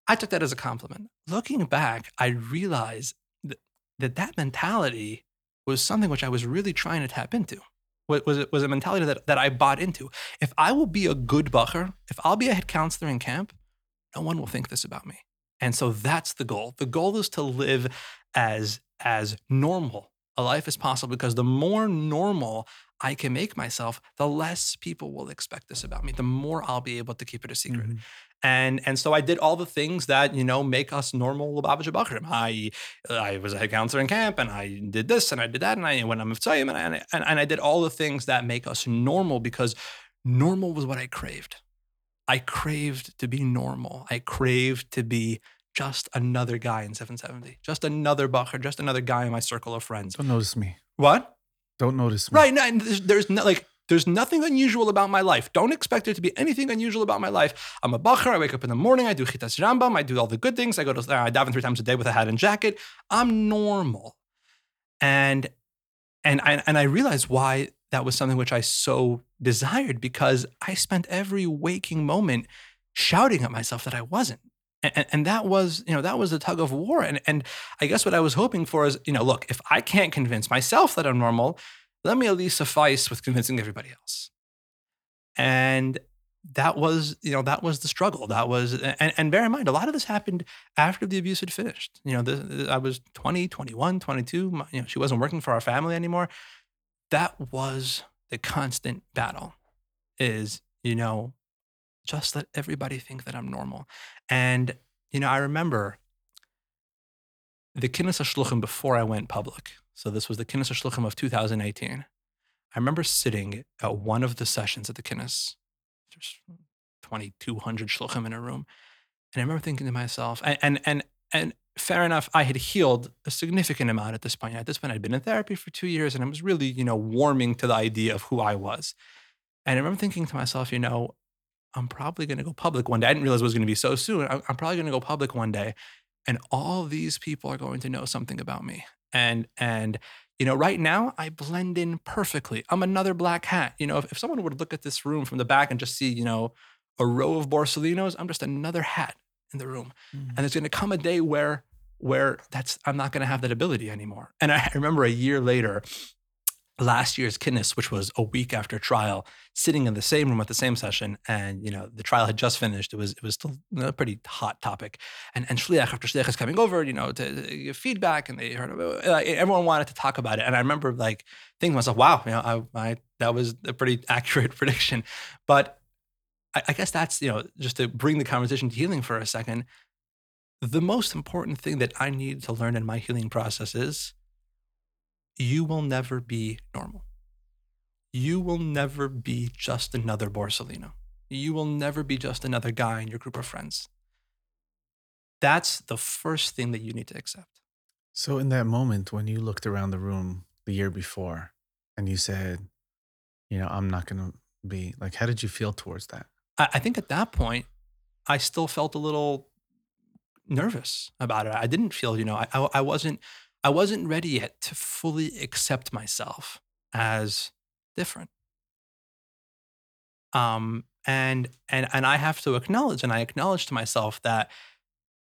S2: I took that as a compliment. Looking back, I realized that that, that mentality was something which I was really trying to tap into. Was, it, was a mentality that, that I bought into. If I will be a good bacher, if I'll be a head counselor in camp, no one will think this about me. And so that's the goal. The goal is to live as, as normal a life as possible because the more normal I can make myself, the less people will expect this about me. The more I'll be able to keep it a secret.
S1: Mhm.
S2: And and so I did all the things that you know make us normal Lubavitch Bakrim. I I was a head counselor in camp, and I did this, and I did that, and I went on Mivtzoyim, and I, and, and I did all the things that make us normal because normal was what I craved. I craved to be normal. I craved to be just another guy in 770, just another Bacher, just another guy in my circle of friends.
S1: Don't notice me.
S2: What?
S1: Don't notice me.
S2: Right. No, and there's, there's no, like there's nothing unusual about my life. Don't expect there to be anything unusual about my life. I'm a bacher. I wake up in the morning. I do chitas rambam. I do all the good things. I go to I daven three times a day with a hat and jacket. I'm normal, and and I and I realized why that was something which I so desired because I spent every waking moment shouting at myself that I wasn't. And, and that was, you know, that was a tug of war. And, and I guess what I was hoping for is, you know, look, if I can't convince myself that I'm normal, let me at least suffice with convincing everybody else. And that was, you know, that was the struggle. That was, and, and bear in mind, a lot of this happened after the abuse had finished. You know, the, I was 20, 21, 22. My- You know, she wasn't working for our family anymore. That was the constant battle is, you know, just let everybody think that I'm normal. And, you know, I remember the Kinnis HaShluchim before I went public. So this was the Kinnis HaShluchim of 2018. I remember sitting at one of the sessions at the Kinnis. There's 2,200 Shluchim in a room. And I remember thinking to myself, and, and, and, and fair enough, I had healed a significant amount at this point. At this point, I'd been in therapy for two years and I was really, you know, warming to the idea of who I was. And I remember thinking to myself, you know, I'm probably going to go public one day. I didn't realize it was going to be so soon. I'm probably going to go public one day, and all these people are going to know something about me. And and you know, right now I blend in perfectly. I'm another black hat. You know, if, if someone would look at this room from the back and just see, you know, a row of Borsalinos, I'm just another hat in the room.
S1: Mhm.
S2: And there's going to come a day where where that's I'm not going to have that ability anymore. And I <laughs> remember a year later, last year's Kinnis, which was a week after trial, sitting in the same room at the same session, and you know the trial had just finished. It was it was still a pretty hot topic, and and shliach after shliach is coming over, you know, to, to give feedback, and they heard like, everyone wanted to talk about it, and I remember like thinking myself, wow, you know, I, I that was a pretty <laughs> accurate prediction, but I, I guess that's you know just to bring the conversation to healing for a second. The most important thing that I need to learn in my healing process is you will never be normal. You will never be just another Borsalino. You will never be just another guy in your group of friends. That's the first thing that you need to accept.
S1: So in that moment when you looked around the room the year before, and you said, you know, I'm not going to be like, how did you feel towards that?
S2: I, I think at that point, I still felt a little nervous about it. I didn't feel, you know, I, I wasn't, I wasn't ready yet to fully accept myself as different. Um, and and and I have to acknowledge, and I acknowledge to myself that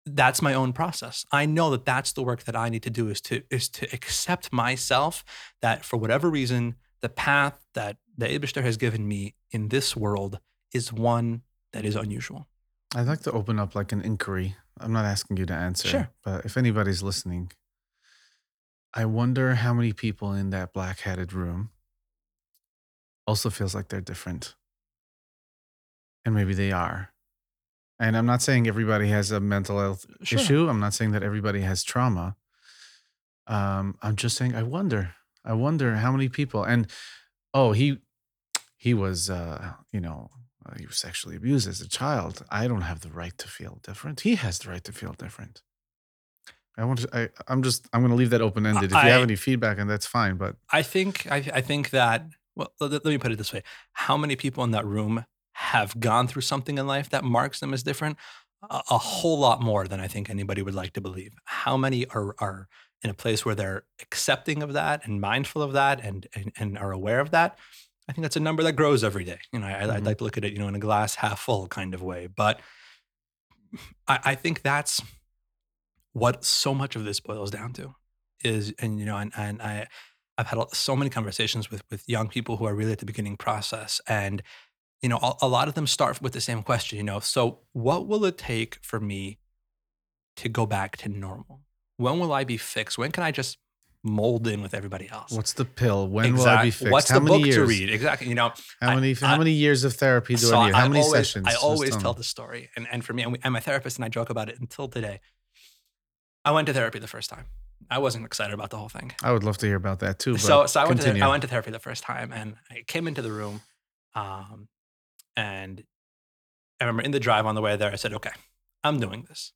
S2: that's my own process. I know that that's the work that I need to do is to is to accept myself that for whatever reason, the path that the Abishter has given me in this world is one that is unusual.
S1: I'd like to open up like an inquiry. I'm not asking you to answer,
S2: Sure.
S1: but if anybody's listening, I wonder how many people in that black hatted room also feels like they're different. And maybe they are. And I'm not saying everybody has a mental health
S2: Sure.
S1: issue. I'm not saying that everybody has trauma. Um, I'm just saying I wonder. I wonder how many people and oh, he he was uh, you know, he was sexually abused as a child. I don't have the right to feel different. He has the right to feel different. I want to I I'm just I'm going to leave that open ended. If you have any feedback and that's fine, but
S2: I think I, I think that well let, let me put it this way. How many people in that room have gone through something in life that marks them as different? A, a whole lot more than I think anybody would like to believe. How many are are in a place where they're accepting of that and mindful of that and and, and are aware of that? I think that's a number that grows every day. You know, I, I'd
S1: Mhm.
S2: like to look at it, you know, in a glass half full kind of way. But I, I think that's what so much of this boils down to is, and you know, and, and I, I've had so many conversations with with young people who are really at the beginning process, and you know, a, a lot of them start with the same question. You know, so what will it take for me to go back to normal? When will I be fixed? When can I just mold in with everybody else?
S1: what's the pill? When will I be fixed?
S2: What's
S1: how
S2: the
S1: many
S2: book
S1: years?
S2: to read? Exactly. You know,
S1: How
S2: I-
S1: many how
S2: I-
S1: many years of therapy do
S2: so
S1: I need? How many
S2: always,
S1: sessions?
S2: I always
S1: tell
S2: tell
S1: me.
S2: the story, and and for me, and, we, and my therapist and I joke about it until today. I went to therapy the first time. I wasn't excited about the whole thing.
S1: I would love to hear about that too. But
S2: so so I went to I went to therapy the first time, and I came into the room, um, and I remember in the drive on the way there, I said, "Okay, I'm doing this.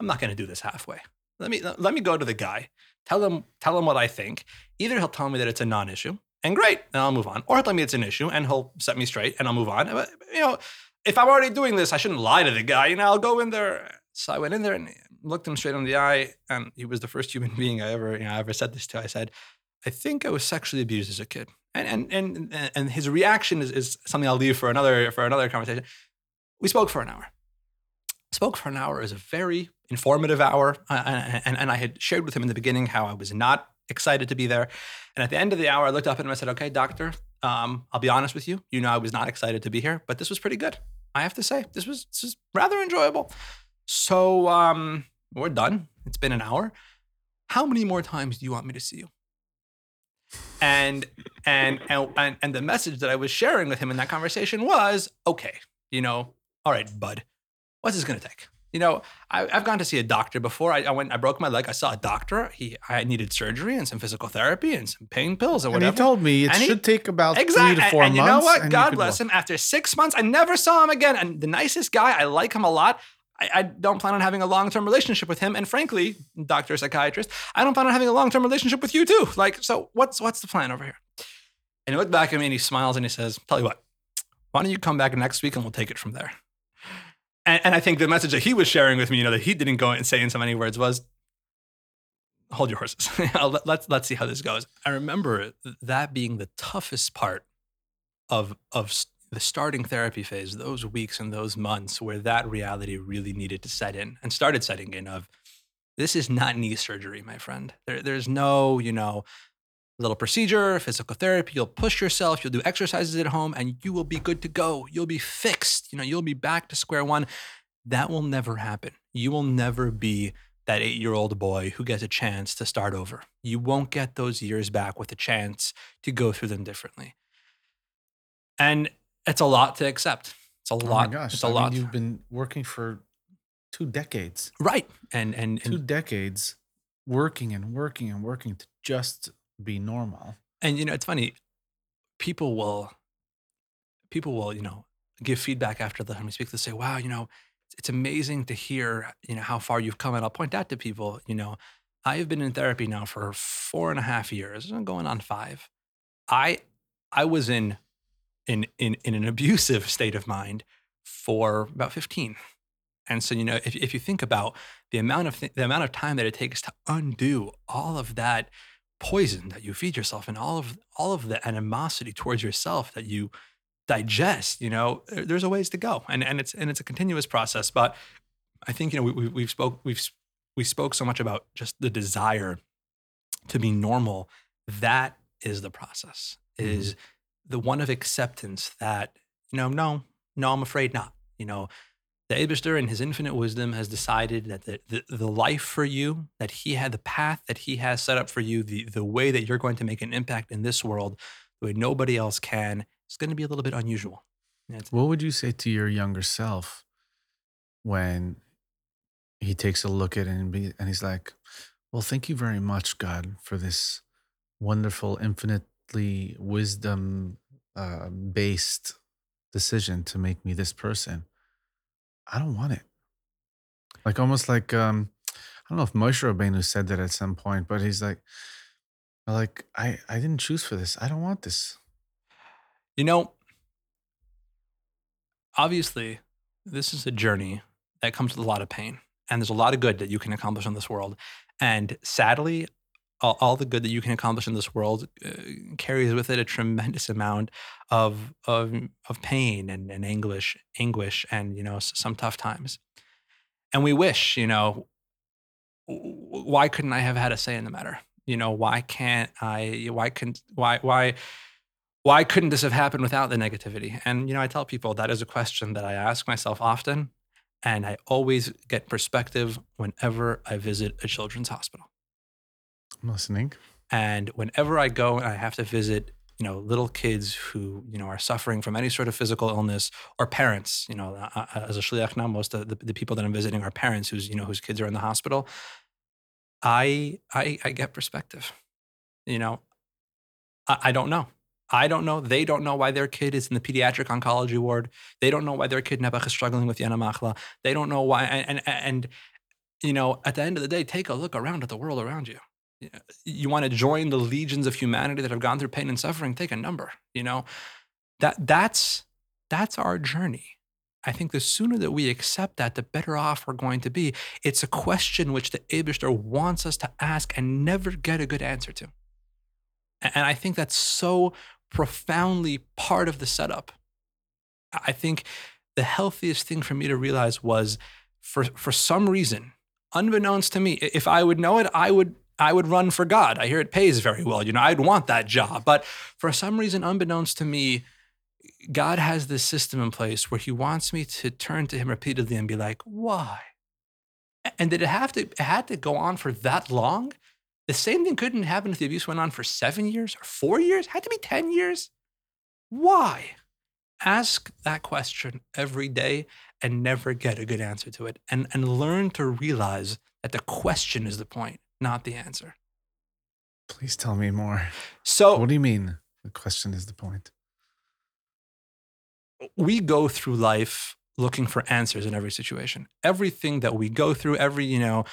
S2: I'm not going to do this halfway. Let me let me go to the guy, tell him tell him what I think. Either he'll tell me that it's a non-issue, and great, and I'll move on, or he'll tell me it's an issue, and he'll set me straight, and I'll move on. But, you know, if I'm already doing this, I shouldn't lie to the guy. You know, I'll go in there. So I went in there and looked him straight in the eye, and he was the first human <laughs> being I ever, you know, I ever said this to. I said, "I think I was sexually abused as a kid," and and and and his reaction is, is something I'll leave for another for another conversation. We spoke for an hour. Spoke for an hour. is a very informative hour, uh, and, and and I had shared with him in the beginning how I was not excited to be there, and at the end of the hour, I looked up at him and I said, "Okay, doctor, um, I'll be honest with you. You know, I was not excited to be here, but this was pretty good. I have to say, this was this was rather enjoyable." So um, we're done. It's been an hour. How many more times do you want me to see you? And and and and, and the message that I was sharing with him in that conversation was, okay, you know, all right, bud, what's this gonna take? You know, I, I've gone to see a doctor before. I, I went, I broke my leg. I saw a doctor. He, I needed surgery and some physical therapy and some pain pills and
S1: and he told me it
S2: And he-
S1: should take about
S2: Exactly.
S1: three to four
S2: and,
S1: months.
S2: you know what? God bless
S1: walk.
S2: him. After six months, I never saw him again. And the nicest guy. I like him a lot. I, I don't plan on having a long term relationship with him. And frankly, doctor, psychiatrist, I don't plan on having a long term relationship with you too. Like, so what's what's the plan over here? And he looked back at me and he smiles and he says, "Tell you what, why don't you come back next week and we'll take it from there." And, and I think the message that he was sharing with me, you know, that he didn't go and say in so many words was, hold your horses. <laughs> Let- let's let's see how this goes. I remember that being the toughest part of of the starting therapy phase, those weeks and those months where that reality really needed to set in and started setting in of this is not knee surgery, my friend. There, there's no, you know, little procedure, physical therapy. You'll push yourself, you'll do exercises at home, and you will be good to go. You'll be fixed. You know, you'll be back to square one. That will never happen. You will never be that eight year old boy who gets a chance to start over. You won't get those years back with a chance to go through them differently. And it's a lot to accept. It's a
S1: Oh
S2: lot.
S1: my gosh.
S2: It's a
S1: I
S2: lot.
S1: Mean, you've been working for two decades.
S2: right. And and,
S1: Two decades working and working and working to just be normal.
S2: and you know, it's funny. People will people will, you know, give feedback after the time we speak. They'll say, wow, you know, it's amazing to hear, you know, how far you've come. And I'll point out to people, you know, I have been in therapy now for four and a half years, I'm going on five. I I was in in in in an abusive state of mind for about 15. And so, you know, if if you think about the amount of th- the amount of time that it takes to undo all of that poison that you feed yourself and all of all of the animosity towards yourself that you digest, you know, there's a ways to go. And and it's and it's a continuous process, but I think you know we, we we've spoke we've we spoke so much about just the desire to be normal. That is the process.
S1: Mhm.
S2: Is the one of acceptance that you know no no I'm afraid not. You know the Abishter in his infinite wisdom has decided that the, the, the life for you, that he had the path that he has set up for you, the, the way that you're going to make an impact in this world, the way nobody else can, is going to be a little bit unusual. It's-
S1: What would you say to your younger self when he takes a look at it and, be, and he's like, Well, thank you very much, God, for this wonderful, wisdom uh, based decision to make me this person. I don't want it. Like almost like um, I don't know if Moshe Rabbeinu said that at some point, but he's like, like I I didn't choose for this. I don't want this.
S2: You know, obviously, this is a journey that comes with a lot of pain, and there's a lot of good that you can accomplish in this world. And sadly, all, all the good that you can accomplish in this world uh, carries with it a tremendous amount of of, of pain and, and anguish, anguish, and you know some tough times. And we wish, you know, why couldn't I have had a say in the matter? You know, why can't I? Why couldn't? Why? Why? why couldn't this have happened without the negativity? And you know, I tell people that is a question that I ask myself often, and I always get perspective whenever I visit a children's hospital.
S1: I'm listening.
S2: And whenever I go and I have to visit, you know, little kids who you know are suffering from any sort of physical illness, or parents, you know, I- I- as a shliach now, most of the, the people that I'm visiting are parents whose you know whose kids are in the hospital. I I, I get perspective. You know, I, I don't know. I don't know. They don't know why their kid is in the pediatric oncology ward. They don't know why their kid Nebuch is struggling with Yana Machla. They don't know why. And, and, and, you know, at the end of the day, take a look around at the world around you. You want to join the legions of humanity that have gone through pain and suffering? Take a number. You know, that that's that's our journey. I think the sooner that we accept that, the better off we're going to be. It's a question which the Abishter wants us to ask and never get a good answer to. And I think that's so profoundly part of the setup. I think the healthiest thing for me to realize was for for some reason, unbeknownst to me, if I would know it, I would I would run for God. I hear it pays very well. You know, I'd want that job. But for some reason, unbeknownst to me, God has this system in place where He wants me to turn to Him repeatedly and be like, why? And did it have to it had to go on for that long? The same thing couldn't happen if the abuse went on for seven years or four years. It had to be 10 years. Why? Ask that question every day and never get a good answer to it. And, and learn to realize that the question is the point, not the answer.
S1: Please tell me more.
S2: So
S1: What do you mean? The question is the point.
S2: we go through life looking for answers in every situation. Everything that we go through, every, you know,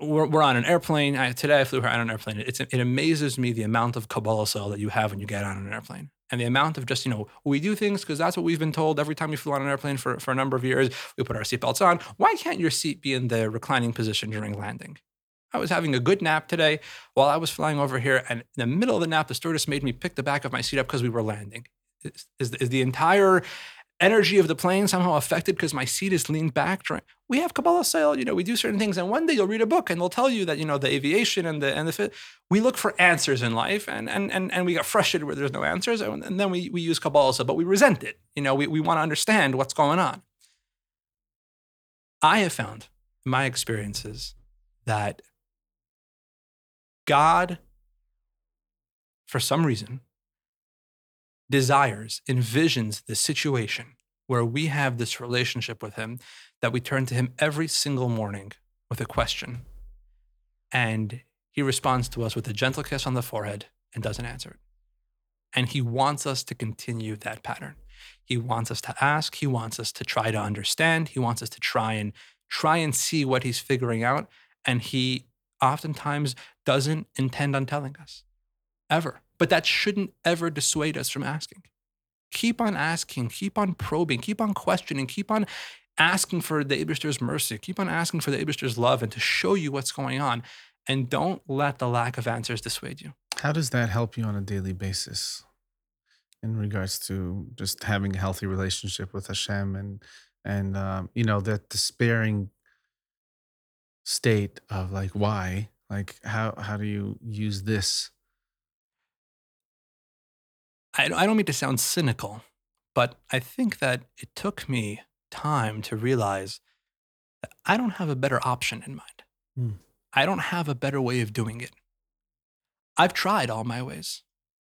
S2: we're, we're on an airplane. I, today I flew her on an airplane. It's, it amazes me the amount of kabbalas ol that you have when you get on an airplane. And the amount of just, you know, we do things because that's what we've been told every time we flew on an airplane for, for a number of years. We put our seatbelts on. Why can't your seat be in the reclining position during landing? I was having a good nap today while I was flying over here. And in the middle of the nap, the stewardess made me pick the back of my seat up because we were landing. Is, is, is the entire energy of the plane somehow affected because my seat is leaned back we have kabbalas ol you know we do certain things and one day you'll read a book and they'll tell you that you know the aviation and the and the we look for answers in life and and and, and we get frustrated where there's no answers and, and then we, we use kabbalas ol but we resent it you know we, we want to understand what's going on i have found in my experiences that god for some reason desires, envisions the situation where we have this relationship with Him, that we turn to Him every single morning with a question. And He responds to us with a gentle kiss on the forehead and doesn't answer it. And He wants us to continue that pattern. He wants us to ask. He wants us to try to understand. He wants us to try and try and see what He's figuring out. And He oftentimes doesn't intend on telling us ever. but that shouldn't ever dissuade us from asking. Keep on asking, keep on probing, keep on questioning, keep on asking for the Abishter's mercy, keep on asking for the Abishter's love and to show you what's going on. And don't let the lack of answers dissuade you.
S1: How does that help you on a daily basis in regards to just having a healthy relationship with Hashem and and um, you know that despairing state of like why like how how do you use this
S2: I, I don't mean to sound cynical, but I think that it took me time to realize that I don't have a better option in mind.
S1: Hmm.
S2: I don't have a better way of doing it. I've tried all my ways.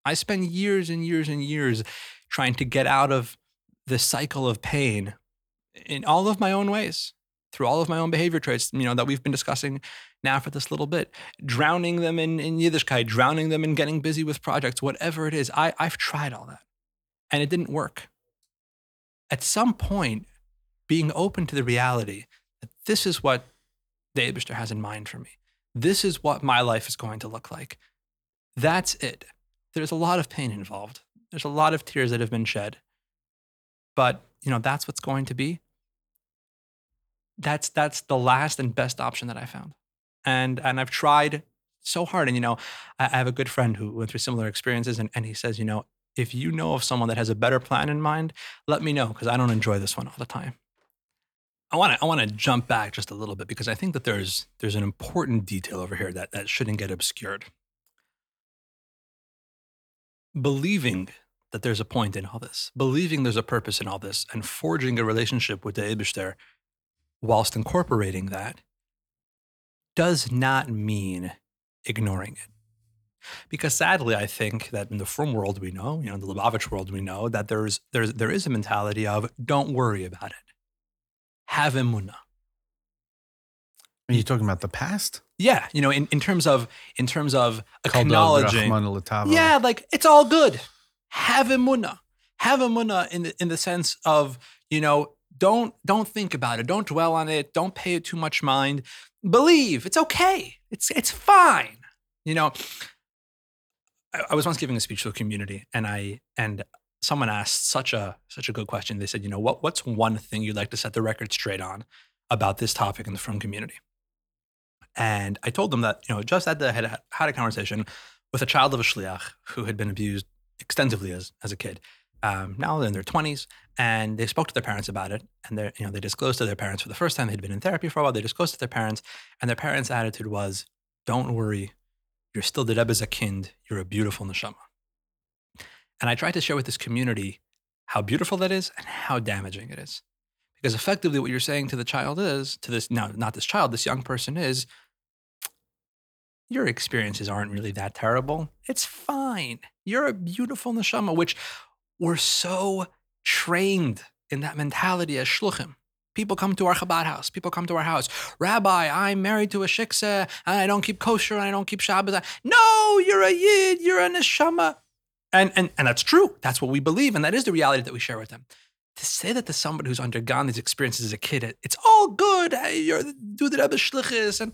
S2: I spend years and years and years trying to get out of the cycle of pain in all of my own ways through all of my own behavior traits, you know, that we've been discussing now for this little bit, drowning them in, in Yiddishkeit, drowning them in getting busy with projects, whatever it is. I, I've tried all that and it didn't work. At some point, being open to the reality that this is what the Abishter has in mind for me. This is what my life is going to look like. That's it. There's a lot of pain involved. There's a lot of tears that have been shed. But, you know, that's what's going to be that's that's the last and best option that I found. And and I've tried so hard. And you know, I, I have a good friend who went through similar experiences, and, and he says, you know, if you know of someone that has a better plan in mind, let me know because I don't enjoy this one all the time. I want to I want to jump back just a little bit because I think that there's there's an important detail over here that that shouldn't get obscured. Believing that there's a point in all this, believing there's a purpose in all this, and forging a relationship with the Abishter whilst incorporating that does not mean ignoring it. Because sadly, I think that in the frum world we know, you know, in the Lubavitch world we know that there's there's there is a mentality of don't worry about it. Have emunah.
S1: Are you talking about the past?
S2: Yeah, you know, in, in terms of in terms of acknowledging, yeah, like it's all good. Have emunah. Have emunah in the in the sense of you know don't don't think about it. Don't dwell on it. Don't pay it too much mind. Believe it's okay. It's it's fine. You know, I, I was once giving a speech to a community, and I and someone asked such a such a good question. They said, you know, what what's one thing you'd like to set the record straight on about this topic in the frum community? And I told them that you know just had the, had, had a conversation with a child of a shliach who had been abused extensively as as a kid, um, now they're in their 20s, and they spoke to their parents about it. And they you know, they disclosed to their parents for the first time they'd been in therapy for a while. They disclosed to their parents, and their parents' attitude was, "Don't worry, you're still the Rebbe's a kind. You're a beautiful neshama." And I tried to share with this community how beautiful that is and how damaging it is, because effectively what you're saying to the child is, to this no, not this child, this young person is, your experiences aren't really that terrible. It's fine. You're a beautiful neshama, which we're so trained in that mentality as shluchim. People come to our Chabad house. People come to our house. Rabbi, I'm married to a shiksa and I don't keep kosher and I don't keep Shabbat. No, you're a yid. You're a neshama. And, and, and that's true. That's what we believe. And that is the reality that we share with them. To say that to somebody who's undergone these experiences as a kid, it's all good. You're do the Rebbe shlichus and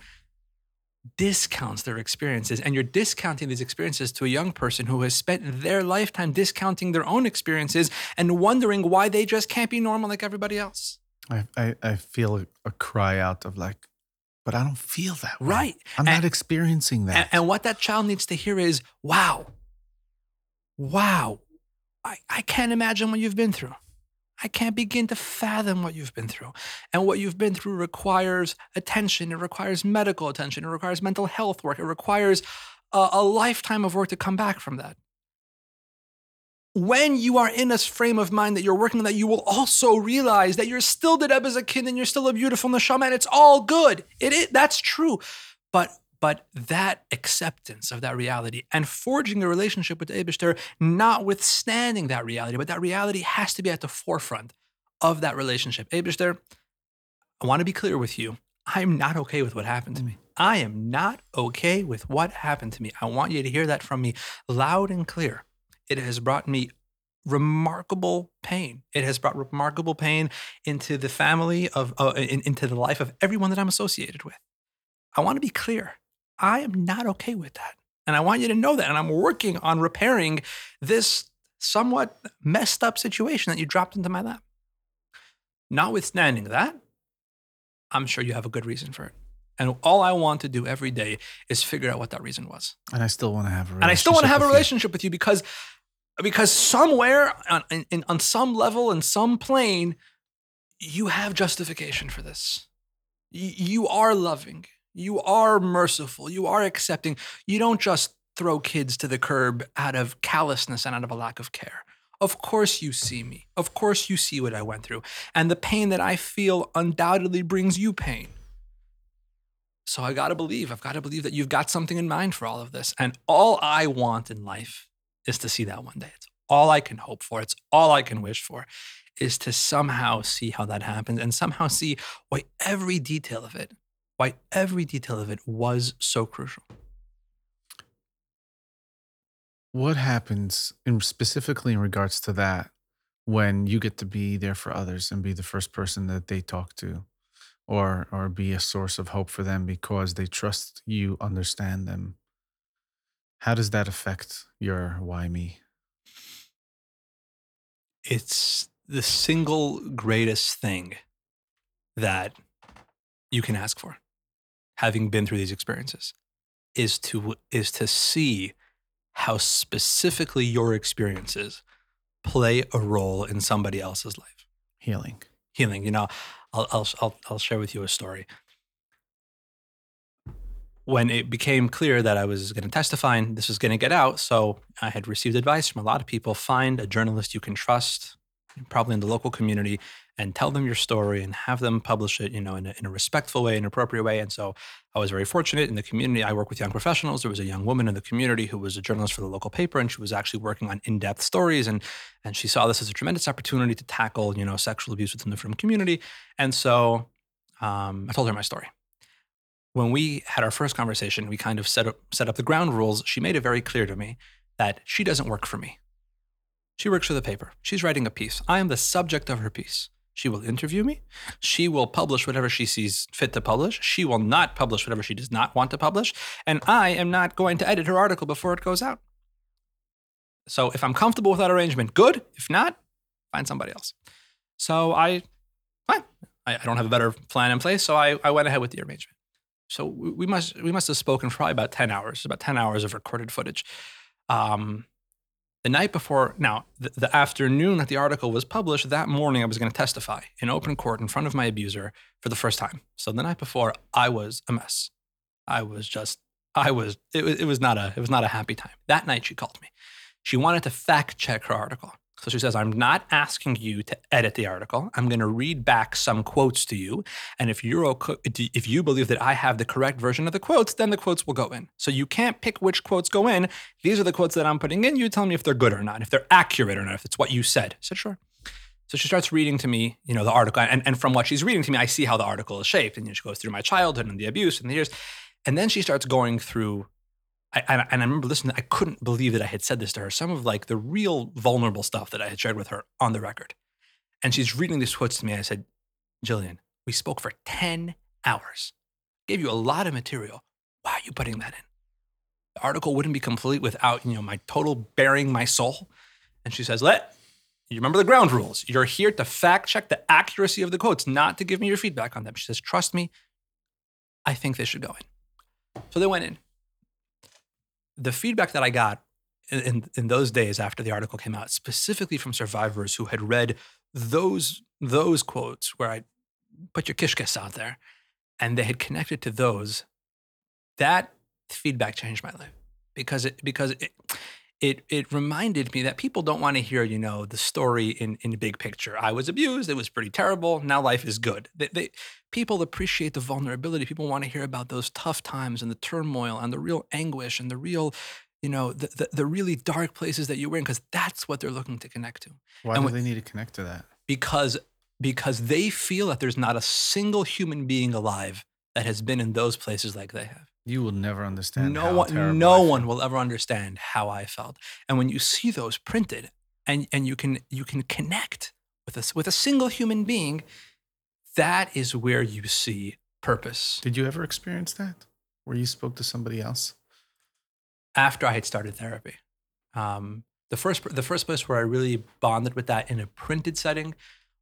S2: discounts their experiences and you're discounting these experiences to a young person who has spent their lifetime discounting their own experiences and wondering why they just can't be normal like everybody else.
S1: I i, I feel a cry out of like but i don't feel that way.
S2: right.
S1: I'm
S2: and,
S1: not experiencing that.
S2: and, and what that child needs to hear is wow. Wow. I, I can't imagine what you've been through I can't begin to fathom what you've been through. And what you've been through requires attention. It requires medical attention. It requires mental health work. It requires a, a lifetime of work to come back from that. When you are in a frame of mind that you're working on that, you will also realize that you're still the Rebbe as a kid and you're still a beautiful neshama and it's all good. It that's true. But but that acceptance of that reality and forging a relationship with Abishter, notwithstanding that reality, but that reality has to be at the forefront of that relationship. Abishter, I want to be clear with you. I'm not okay with what happened to me. I am not okay with what happened to me. I want you to hear that from me loud and clear. It has brought me remarkable pain. It has brought remarkable pain into the family of, uh, in, into the life of everyone that I'm associated with. I want to be clear. I am not okay with that. And I want you to know that. And I'm working on repairing this somewhat messed up situation that you dropped into my lap. Notwithstanding that, I'm sure you have a good reason for it. And all I want to do every day is figure out what that reason was.
S1: And I still want to have a
S2: And I still want to have a
S1: with you.
S2: relationship with you because because somewhere on, in- on some level in some plane you have justification for this. You are loving. You are merciful. You are accepting. You don't just throw kids to the curb out of callousness and out of a lack of care. Of course, you see me. Of course, you see what I went through. And the pain that I feel undoubtedly brings you pain. So I got to believe, I've got to believe that you've got something in mind for all of this. And all I want in life is to see that one day. It's all I can hope for. It's all I can wish for is to somehow see how that happens and somehow see why every detail of it, why every detail of it was so crucial.
S1: What happens in specifically in regards to that when you get to be there for others and be the first person that they talk to or or be a source of hope for them because they trust you understand them? How does that affect your why me?
S2: It's the single greatest thing that you can ask for, having been through these experiences, is to is to see how specifically your experiences play a role in somebody else's life.
S1: healing
S2: healing. You know, I'll, I'll, I'll, I'll share with you a story. When it became clear that I was going to testify and this was going to get out, so I had received advice from a lot of people find a journalist you can trust, probably in the local community, and tell them your story and have them publish it, you know, in a, in a respectful way, in an appropriate way. And so I was very fortunate in the community. I work with young professionals. There was a young woman in the community who was a journalist for the local paper, and she was actually working on in-depth stories. And and she saw this as a tremendous opportunity to tackle, you know, sexual abuse within the frum community. And so um, I told her my story. When we had our first conversation, we kind of set up set up the ground rules. She made it very clear to me that she doesn't work for me. She works for the paper. She's writing a piece. I am the subject of her piece. She will interview me. She will publish whatever she sees fit to publish. She will not publish whatever she does not want to publish. And I am not going to edit her article before it goes out. So if I'm comfortable with that arrangement, good. If not, find somebody else. So I. I, I don't have a better plan in place. So I, I went ahead with the arrangement. So we, must we must have spoken for probably about 10 hours, about 10 hours of recorded footage. Um, the night before, now, the, the afternoon that the article was published, that morning I was going to testify in open court in front of my abuser for the first time. So the night before, I was a mess. I was just, I was, it, was- it was not a, it was not a happy time. That night she called me. She wanted to fact check her article. So she says, I'm not asking you to edit the article. I'm going to read back some quotes to you. And if you're okay, if you believe that I have the correct version of the quotes, then the quotes will go in. So you can't pick which quotes go in. These are the quotes that I'm putting in. You tell me if they're good or not, if they're accurate or not, if it's what you said. I said, sure. So she starts reading to me, you know, the article. And, and from what she's reading to me, I see how the article is shaped. And she goes through my childhood and the abuse and the years. And then she starts going through I, and, I remember listening. I couldn't believe that I had said this to her. Some of like the real vulnerable stuff that I had shared with her on the record. And she's reading these quotes to me. I said, Jillian, we spoke for 10 hours. Gave you a lot of material. Why are you putting that in? The article wouldn't be complete without, you know, my total bearing my soul. And she says, Let you remember the ground rules. You're here to fact check the accuracy of the quotes, not to give me your feedback on them. She says, Trust me, I think they should go in. So they went in the feedback that I got in, in, in those days after the article came out, specifically from survivors who had read those those quotes where I put your kishkes out there, and they had connected to those, that feedback changed my life because it because it it it reminded me that people don't want to hear you know the story in in the big picture. I was abused. It was pretty terrible. Now life is good. They, they people appreciate the vulnerability. People want to hear about those tough times and the turmoil and the real anguish and the real, you know, the, the, the really dark places that you were in, because that's what they're looking to connect to.
S1: why
S2: And
S1: do
S2: when-
S1: they need to connect to that
S2: Because because they feel that there's not a single human being alive that has been in those places like they have.
S1: You will never understand
S2: No one no one will ever understand how I felt. And when you see those printed and and you can you can connect with us with a single human being, that is where you see purpose.
S1: did you ever experience that where you spoke to somebody else
S2: after I had started therapy. Um, the first the first place where I really bonded with that in a printed setting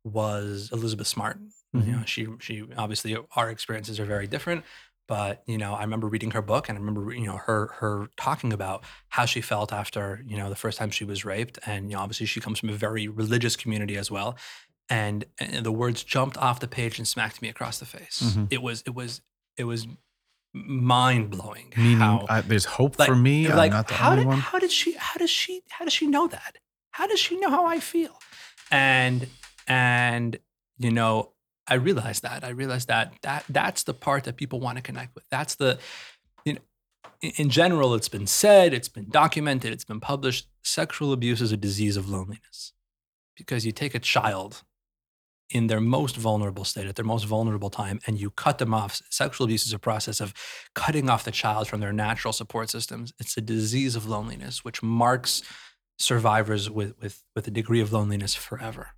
S2: was Elizabeth Smart.
S1: Mm-hmm.
S2: You know, she she obviously our experiences are very different, but you know, I remember reading her book and I remember you know her her talking about how she felt after you know the first time she was raped, and you know obviously she comes from a very religious community as well, and, and the words jumped off the page and smacked me across the face.
S1: Mhm.
S2: It was it was it was mind blowing.
S1: Meaning,
S2: how,
S1: I, there's hope
S2: like,
S1: for me. I'm
S2: like
S1: not the
S2: how did
S1: one.
S2: how did she how does she how does she know that? How does she know how I feel? And and you know, I realized that. I realized that that that's the part that people want to connect with. That's the you know in, general it's been said, it's been documented, it's been published. Sexual abuse is a disease of loneliness. Because you take a child in their most vulnerable state, at their most vulnerable time, and you cut them off. Sexual abuse is a process of cutting off the child from their natural support systems. It's a disease of loneliness, which marks survivors with, with, with a degree of loneliness forever.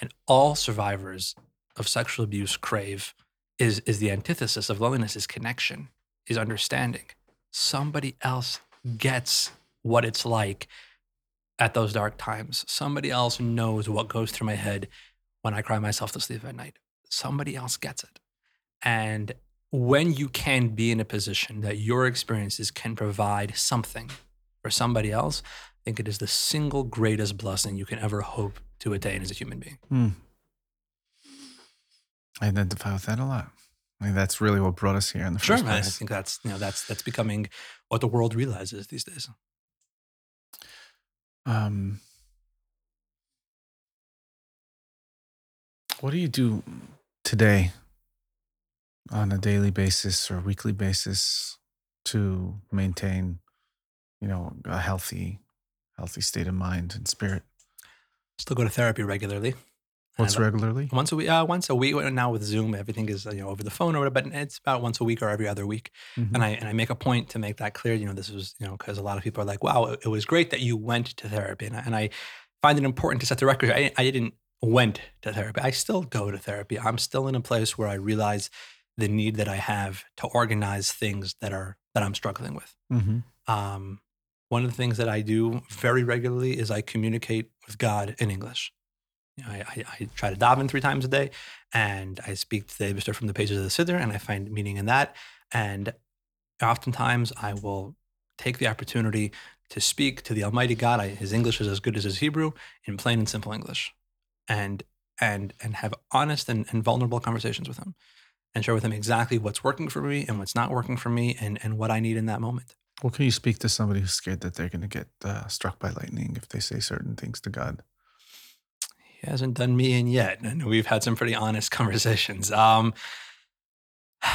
S2: And all survivors of sexual abuse crave is, is the antithesis of loneliness is connection, is understanding. Somebody else gets what it's like at those dark times. Somebody else knows what goes through my head when I cry myself to sleep at night. Somebody else gets it. And when you can be in a position that your experiences can provide something for somebody else, I think it is the single greatest blessing you can ever hope to attain as a human being.
S1: Hmm. I identify with that a lot. I think that's really what brought us here in the
S2: Sure,
S1: first
S2: man. I think that's you know that's that's becoming what the world realizes these days.
S1: Um, what do you do today on a daily basis or weekly basis to maintain, you know, a healthy, healthy state of mind and spirit?
S2: Still go to therapy regularly.
S1: What's regularly?
S2: Once a week, uh, once a week. Now with Zoom, everything is you know over the phone or whatever. But it's about once a week or every other week.
S1: Mhm.
S2: And I and I make a point to make that clear. You know, this was you know because a lot of people are like, "Wow, it, it was great that you went to therapy," and I, and I find it important to set the record. I, I didn't went to therapy. I still go to therapy. I'm still in a place where I realize the need that I have to organize things that are that I'm struggling with.
S1: Mhm.
S2: Um, one of the things that I do very regularly is I communicate with God in English. You know, I, I, I try to daven three times a day, and I speak to the Abishter from the pages of the Siddur, and I find meaning in that. And oftentimes, I will take the opportunity to speak to the Almighty God. I, his English is as good as his Hebrew in plain and simple English, and and and have honest and, and vulnerable conversations with him, and share with him exactly what's working for me and what's not working for me, and and what I need in that moment.
S1: Well, can you speak to somebody who's scared that they're going to get uh, struck by lightning if they say certain things to God?
S2: He hasn't done me in yet, and we've had some pretty honest <laughs> conversations. Um, <sighs>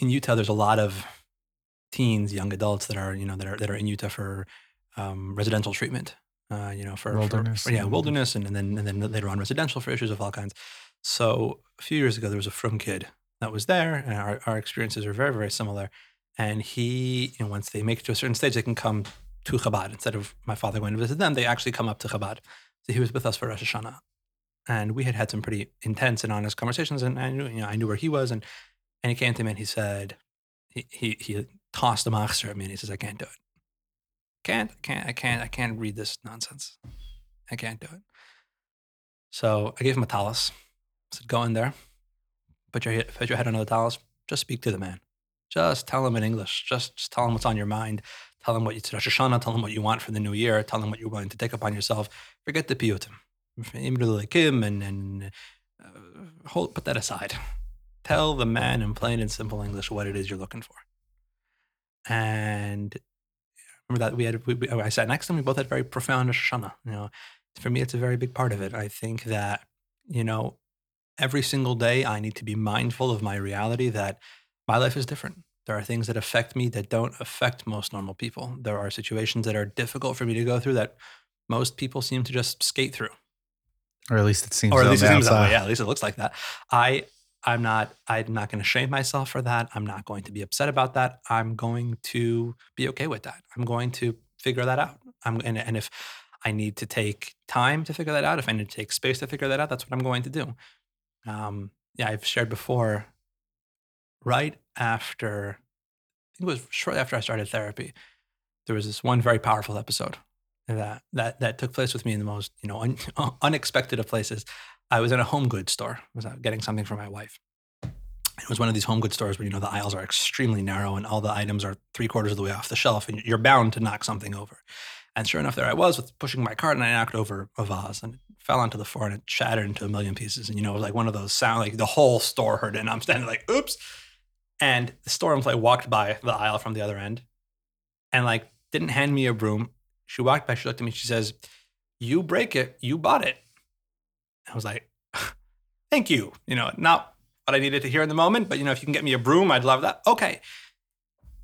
S2: in Utah, there's a lot of teens, young adults that are you know that are that are in Utah for um, residential treatment. Uh, you know, for for-
S1: Wilderness
S2: for, yeah,
S1: and-
S2: wilderness, and, and then and then later on residential for issues of all kinds. So a few years ago, there was a frum kid that was there, and our, our experiences are very very similar. And he, you know, once they make it to a certain stage, they can come to Chabad instead of my father going to visit them. They actually come up to Chabad. So he was with us for Rosh Hashanah, and we had had some pretty intense and honest conversations. And I knew, you know, I knew where he was, and and he came to me and he said, he he, he tossed the machzer at me and he says, I can't do it. Can't, can't, I can't, I can't read this nonsense. I can't do it. So I gave him a tallis. I said, go in there, put your put your head under the tallis, just speak to the man. Just tell them in English. Just, just tell them what's on your mind. Tell them what you Rosh Hashanah. Tell them what you want for the new year. Tell them what you're willing to take upon yourself. Forget the piyutim. And and uh, hold, put that aside. Tell the man in plain and simple English what it is you're looking for. And remember that we had we, we- I sat next to him. We both had very profound Rosh Hashanah. You know, for me, it's a very big part of it. I think that you know, every single day I need to be mindful of my reality that my life is different. There are things that affect me that don't affect most normal people. There are situations that are difficult for me to go through that most people seem to just skate through
S1: Or at least it seems.
S2: or at least it seems that way. Yeah, at least it looks like that. I I'm not I'm not going to shame myself for that. I'm not going to be upset about that. I'm going to be okay with that. I'm going to figure that out. I'm and, and if I need to take time to figure that out, if I need to take space to figure that out, that's what I'm going to do. Um, yeah, I've shared before. Right after I think it was shortly after I started therapy. There was this one very powerful episode that that that took place with me in the most you know un, <laughs> unexpected of places. I was in a home goods store. I was uh, getting something for my wife. It was one of these home goods stores where you know the aisles are extremely narrow and all the items are three quarters of the way off the shelf, and you're bound to knock something over. And sure enough, there I was with pushing my cart, and I knocked over a vase, and it fell onto the floor, and it shattered into a million pieces. And you know, it was like one of those sound like the whole store heard it, and I'm standing like, "Oops!" And the store employee walked by the aisle from the other end, and like didn't hand me a broom. She walked by, she looked at me, she says, "You break it, you bought it." I was like, <laughs> "Thank you." You know, not what I needed to hear in the moment, but you know, if you can get me a broom, I'd love that. Okay.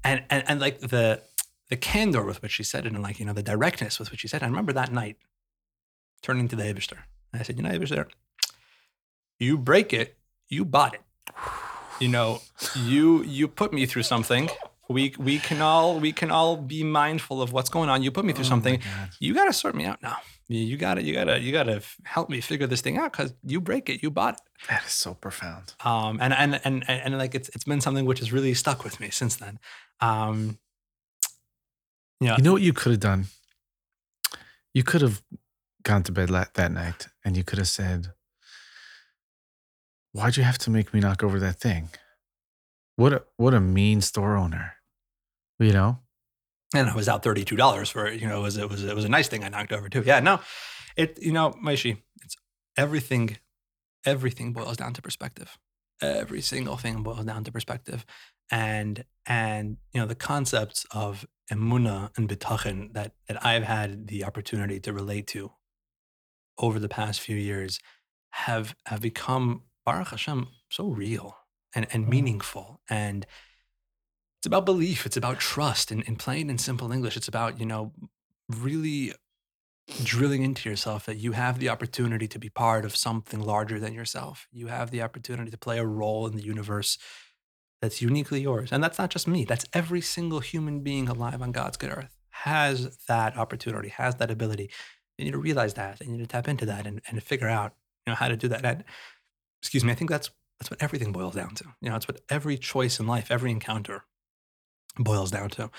S2: And and and like the the candor with which she said it and like, you know, the directness with which she said it. I remember that night turning to the Abishter. I said, you know, Abishter, you break it, you bought it. You know, you you put me through something. We we can all we can all be mindful of what's going on. You put me through
S1: Oh
S2: something. You gotta sort me out now. You, you gotta you gotta you gotta help me figure this thing out because you break it, you bought it.
S1: That is so profound.
S2: um, and, and and and and like it's it's been something which has really stuck with me since then. Um, yeah,
S1: You know what you could have done? You could have gone to bed that night and you could have said, Why'd you have to make me knock over that thing? What a what a mean store owner. You know?
S2: and I was out thirty two dollars for it. You know, it was it was it was a nice thing I knocked over too. Yeah, no, it you know, Maishi, it's everything. Everything boils down to perspective. Every single thing boils down to perspective, and and you know the concepts of emuna and bitachon that that I've had the opportunity to relate to over the past few years have have become Baruch Hashem so real and and mm. meaningful. And it's about belief it's about trust. In, in plain and simple english it's about you know really drilling into yourself that you have the opportunity to be part of something larger than yourself. You have the opportunity to play a role in the universe that's uniquely yours. And that's not just me that's every single human being alive on god's good earth has that opportunity has that ability. You need to realize that you need to tap into that and, and figure out you know how to do that. And excuse me i think that's that's what everything boils down to you know it's what every choice in life every encounter boils down to.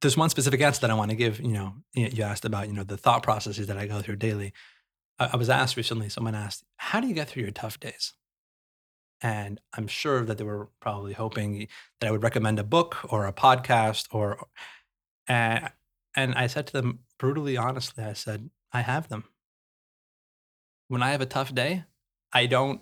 S2: There's one specific answer that I want to give. You know, you asked about you know the thought processes that I go through daily. I, I was asked recently. Someone asked, "How do you get through your tough days?" And I'm sure that they were probably hoping that I would recommend a book or a podcast or, and and I said to them brutally, honestly, I said, "I have them." When I have a tough day, I don't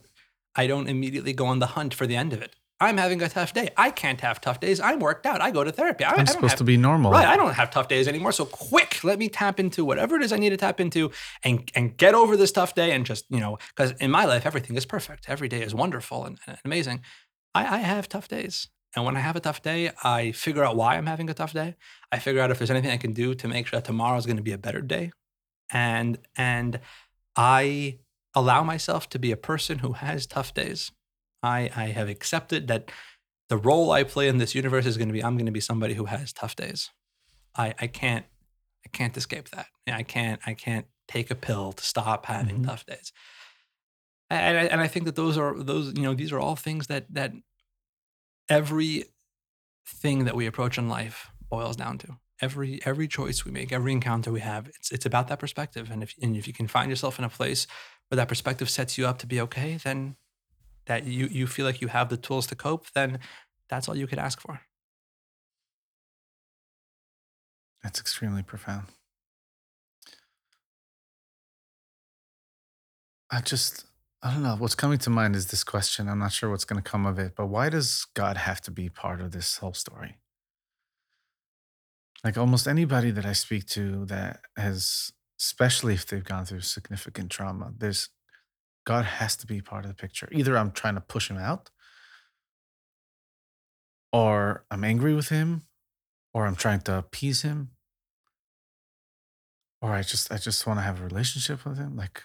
S2: I don't immediately go on the hunt for the end of it. I'm having a tough day. I can't have tough days. I'm worked out. I go to therapy. I, don't
S1: supposed
S2: have,
S1: to be normal.
S2: right. I don't have tough days anymore. So quick, let me tap into whatever it is I need to tap into and and get over this tough day and just you know because in my life everything is perfect. Every day is wonderful and, and amazing. I, I have tough days. And when I have a tough day, I figure out why I'm having a tough day. I figure out if there's anything I can do to make sure that tomorrow is going to be a better day. And and I allow myself to be a person who has tough days. I, I have accepted that the role I play in this universe is going to be I'm going to be somebody who has tough days. I, I can't I can't escape that. I can't I can't take a pill to stop having
S1: Mhm.
S2: tough days. And I, and I think that those are those you know these are all things that that every thing that we approach in life boils down to. Every every choice we make, every encounter we have, it's it's about that perspective. And if and if you can find yourself in a place where that perspective sets you up to be okay, then that you you feel like you have the tools to cope, then that's all you could ask for.
S1: That's extremely profound. I just, I don't know. What's coming to mind is this question. I'm not sure what's going to come of it, but why does God have to be part of this whole story? Like almost anybody that I speak to that has, especially if they've gone through significant trauma, there's God has to be part of the picture. Either I'm trying to push him out, or I'm angry with him, or I'm trying to appease him, or I just I just want to have a relationship with him. Like,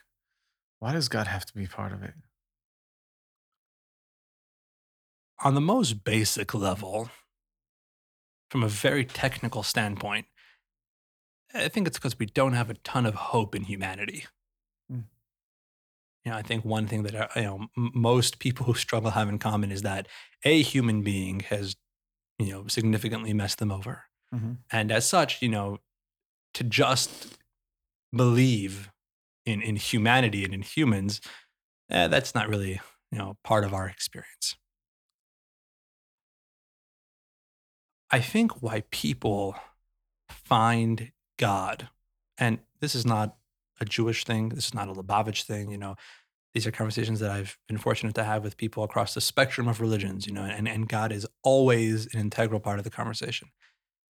S1: why does God have to be part of it?
S2: On the most basic level, from a very technical standpoint, I think it's because we don't have a ton of hope in humanity.
S1: Mm.
S2: You know, I think one thing that uh, you know most people <laughs> who struggle have in common is that a human being has, you know, significantly messed them over.
S1: Mhm.
S2: And as such, you know, to just believe in in humanity and in humans, eh, that's not really, you know, part of our experience. I think why people find God, and this is not a Jewish thing, this is not a Lubavitch thing, you know, these are conversations that I've been fortunate to have with people across the spectrum of religions, you know, and, and God is always an integral part of the conversation,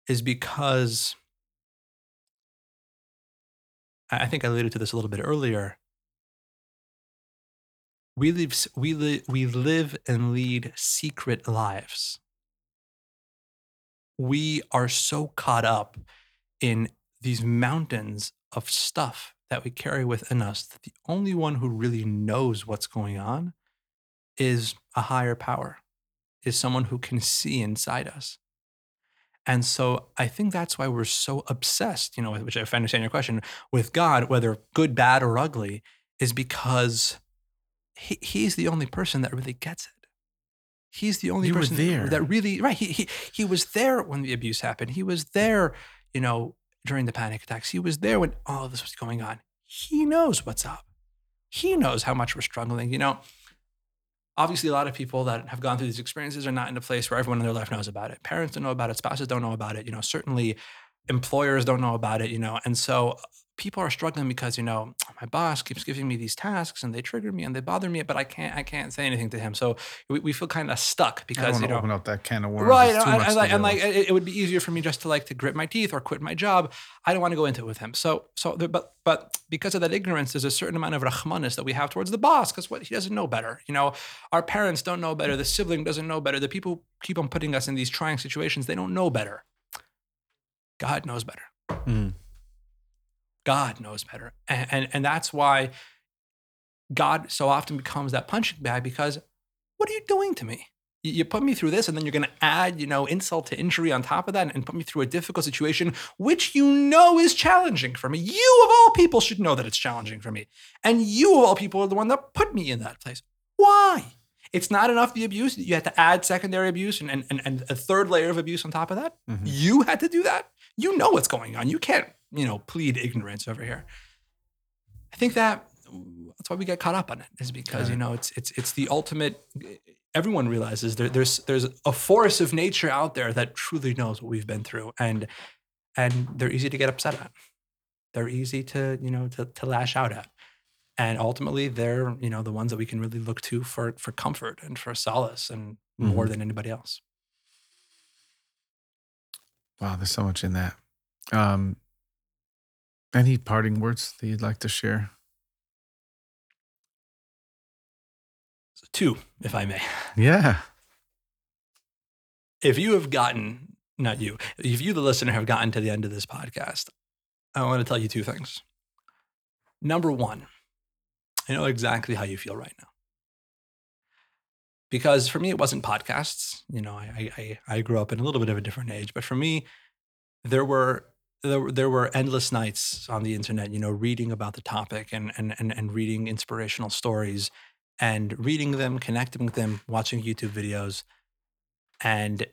S2: is because I think I alluded to this a little bit earlier. We live, we, li- we live and lead secret lives. We are so caught up in these mountains of stuff that we carry within us that the only one who really knows what's going on is a higher power, is someone who can see inside us. And so I think that's why we're so obsessed, you know, which if I understand your question, with God, whether good, bad, or ugly, is because he, he's the only person that really gets it. He's the only
S1: You
S2: person
S1: there.
S2: that really right. He, he he was there when the abuse happened. He was there, you know, during the panic attacks. He was there when all of this was going on. He knows what's up. He knows how much we're struggling. You know, obviously, a lot of people that have gone through these experiences are not in a place where everyone in their life knows about it. Parents don't know about it. Spouses don't know about it. You know, certainly employers don't know about it. You know, and so people are struggling because you know <tsk> my boss keeps giving me these tasks and they trigger me and they bother me, but I can't I can't say anything to him. So we, we feel kind of stuck because you know
S1: open up that can of worms.
S2: right and, and like, and like it, it would be easier for me just to like to grit my teeth or quit my job. I don't want to go into it with him. So so the, but but because of that ignorance there's a certain amount of rachmanus that we have towards the boss because what he doesn't know better you know? Our parents don't know better. The sibling doesn't know better. The people who keep on putting us in these trying situations they don't know better. God knows better.
S1: Mm.
S2: God knows better. And, and, and that's why God so often becomes that punching bag because what are you doing to me? You, you put me through this and then you're going to add, you know, insult to injury on top of that and put me through a difficult situation, which you know is challenging for me. You of all people should know that it's challenging for me. And you of all people are the one that put me in that place. Why? It's not enough the abuse. You had to add secondary abuse and, and, and, and a third layer of abuse on top of that.
S1: Mhm.
S2: You had to do that. You know what's going on. You can't, you know, plead ignorance over here. I think that that's why we get caught up on it is because you know it's it's it's the ultimate. Everyone realizes there, there's there's a force of nature out there that truly knows what we've been through, and and they're easy to get upset at. They're easy to you know to to lash out at, and ultimately they're you know the ones that we can really look to for for comfort and for solace and more
S1: Mhm.
S2: than anybody else.
S1: Wow, there's so much in that. Um, any parting words that you'd like to share?
S2: Two, if I may.
S1: Yeah.
S2: if you have gotten not you if you the listener have gotten to the end of this podcast i want to tell you two things number one i know exactly how you feel right now because for me it wasn't podcasts you know i i, I grew up in a little bit of a different age but for me there were there, were- there were endless nights on the internet you know reading about the topic and and and, and reading inspirational stories and reading them connecting with them watching youtube videos and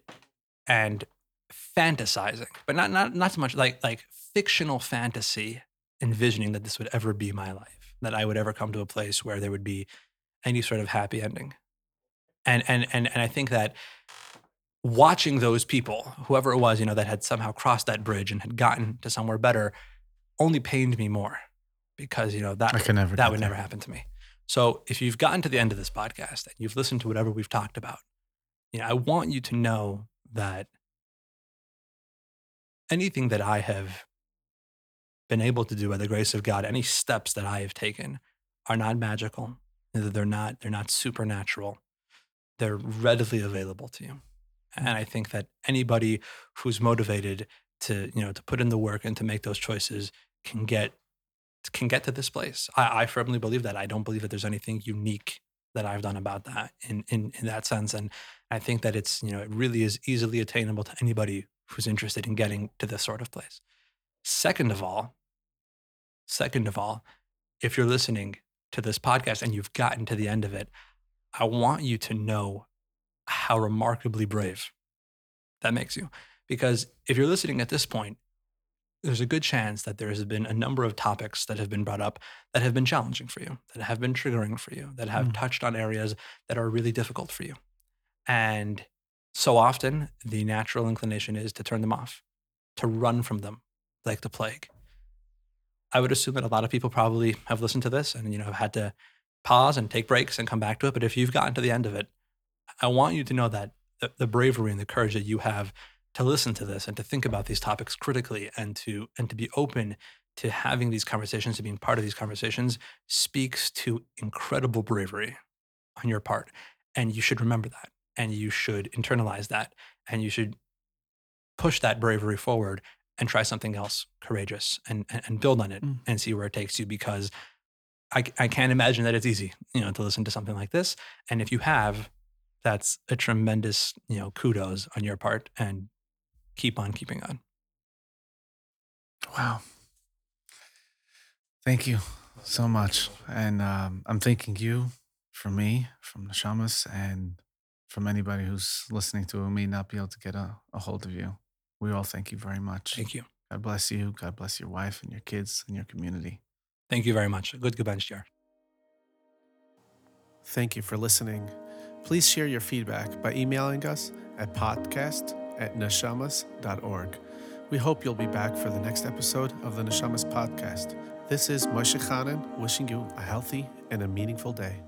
S2: and fantasizing, but not not not so much like like fictional fantasy, envisioning that this would ever be my life, that I would ever come to a place where there would be any sort of happy ending. And and and and I think that watching those people, whoever it was, you know, that had somehow crossed that bridge and had gotten to somewhere better, only pained me more because you know that
S1: never
S2: that would never happen to me. So if you've gotten to the end of this podcast and you've listened to whatever we've talked about, you know, I want you to know that anything that I have been able to do by the grace of God, any steps that I have taken are not magical. They're not, they're not supernatural. They're readily available to you. And I think that anybody who's motivated to, you know, to put in the work and to make those choices can get can get to this place. I, I firmly believe that. I don't believe that there's anything unique that I've done about that in, in in that sense. And I think that it's, you know, it really is easily attainable to anybody who's interested in getting to this sort of place. Second of all, second of all, if you're listening to this podcast and you've gotten to the end of it, I want you to know how remarkably brave that makes you. Because if you're listening at this point, there's a good chance that there has been a number of topics that have been brought up that have been challenging for you, that have been triggering for you, that have
S1: Mm.
S2: touched on areas that are really difficult for you. And so often, the natural inclination is to turn them off, to run from them like the plague. I would assume that a lot of people probably have listened to this and you know have had to pause and take breaks and come back to it. But if you've gotten to the end of it, I want you to know that the, the bravery and the courage that you have to listen to this and to think about these topics critically and to and to be open to having these conversations to being part of these conversations speaks to incredible bravery on your part. And you should remember that. And you should internalize that. And you should push that bravery forward and try something else courageous and and, and build on it
S1: Mm.
S2: and see where it takes you because I, I can't imagine that it's easy you know to listen to something like this. And if you have that's a tremendous you know kudos on your part and keep on keeping on
S1: Wow. Thank you so much. And um, I'm thanking you for me, from Neshamos, and from anybody who's listening to who may not be able to get a, a hold of you. We all thank you very much.
S2: thank you
S1: God bless you. God bless your wife and your kids and your community.
S2: thank you very much good gebencht
S3: Thank you for listening. Please share your feedback by emailing us at podcast at neshamos.org. We hope you'll be back for the next episode of the Neshamos podcast. This is Moshe Chanan wishing you a healthy and a meaningful day.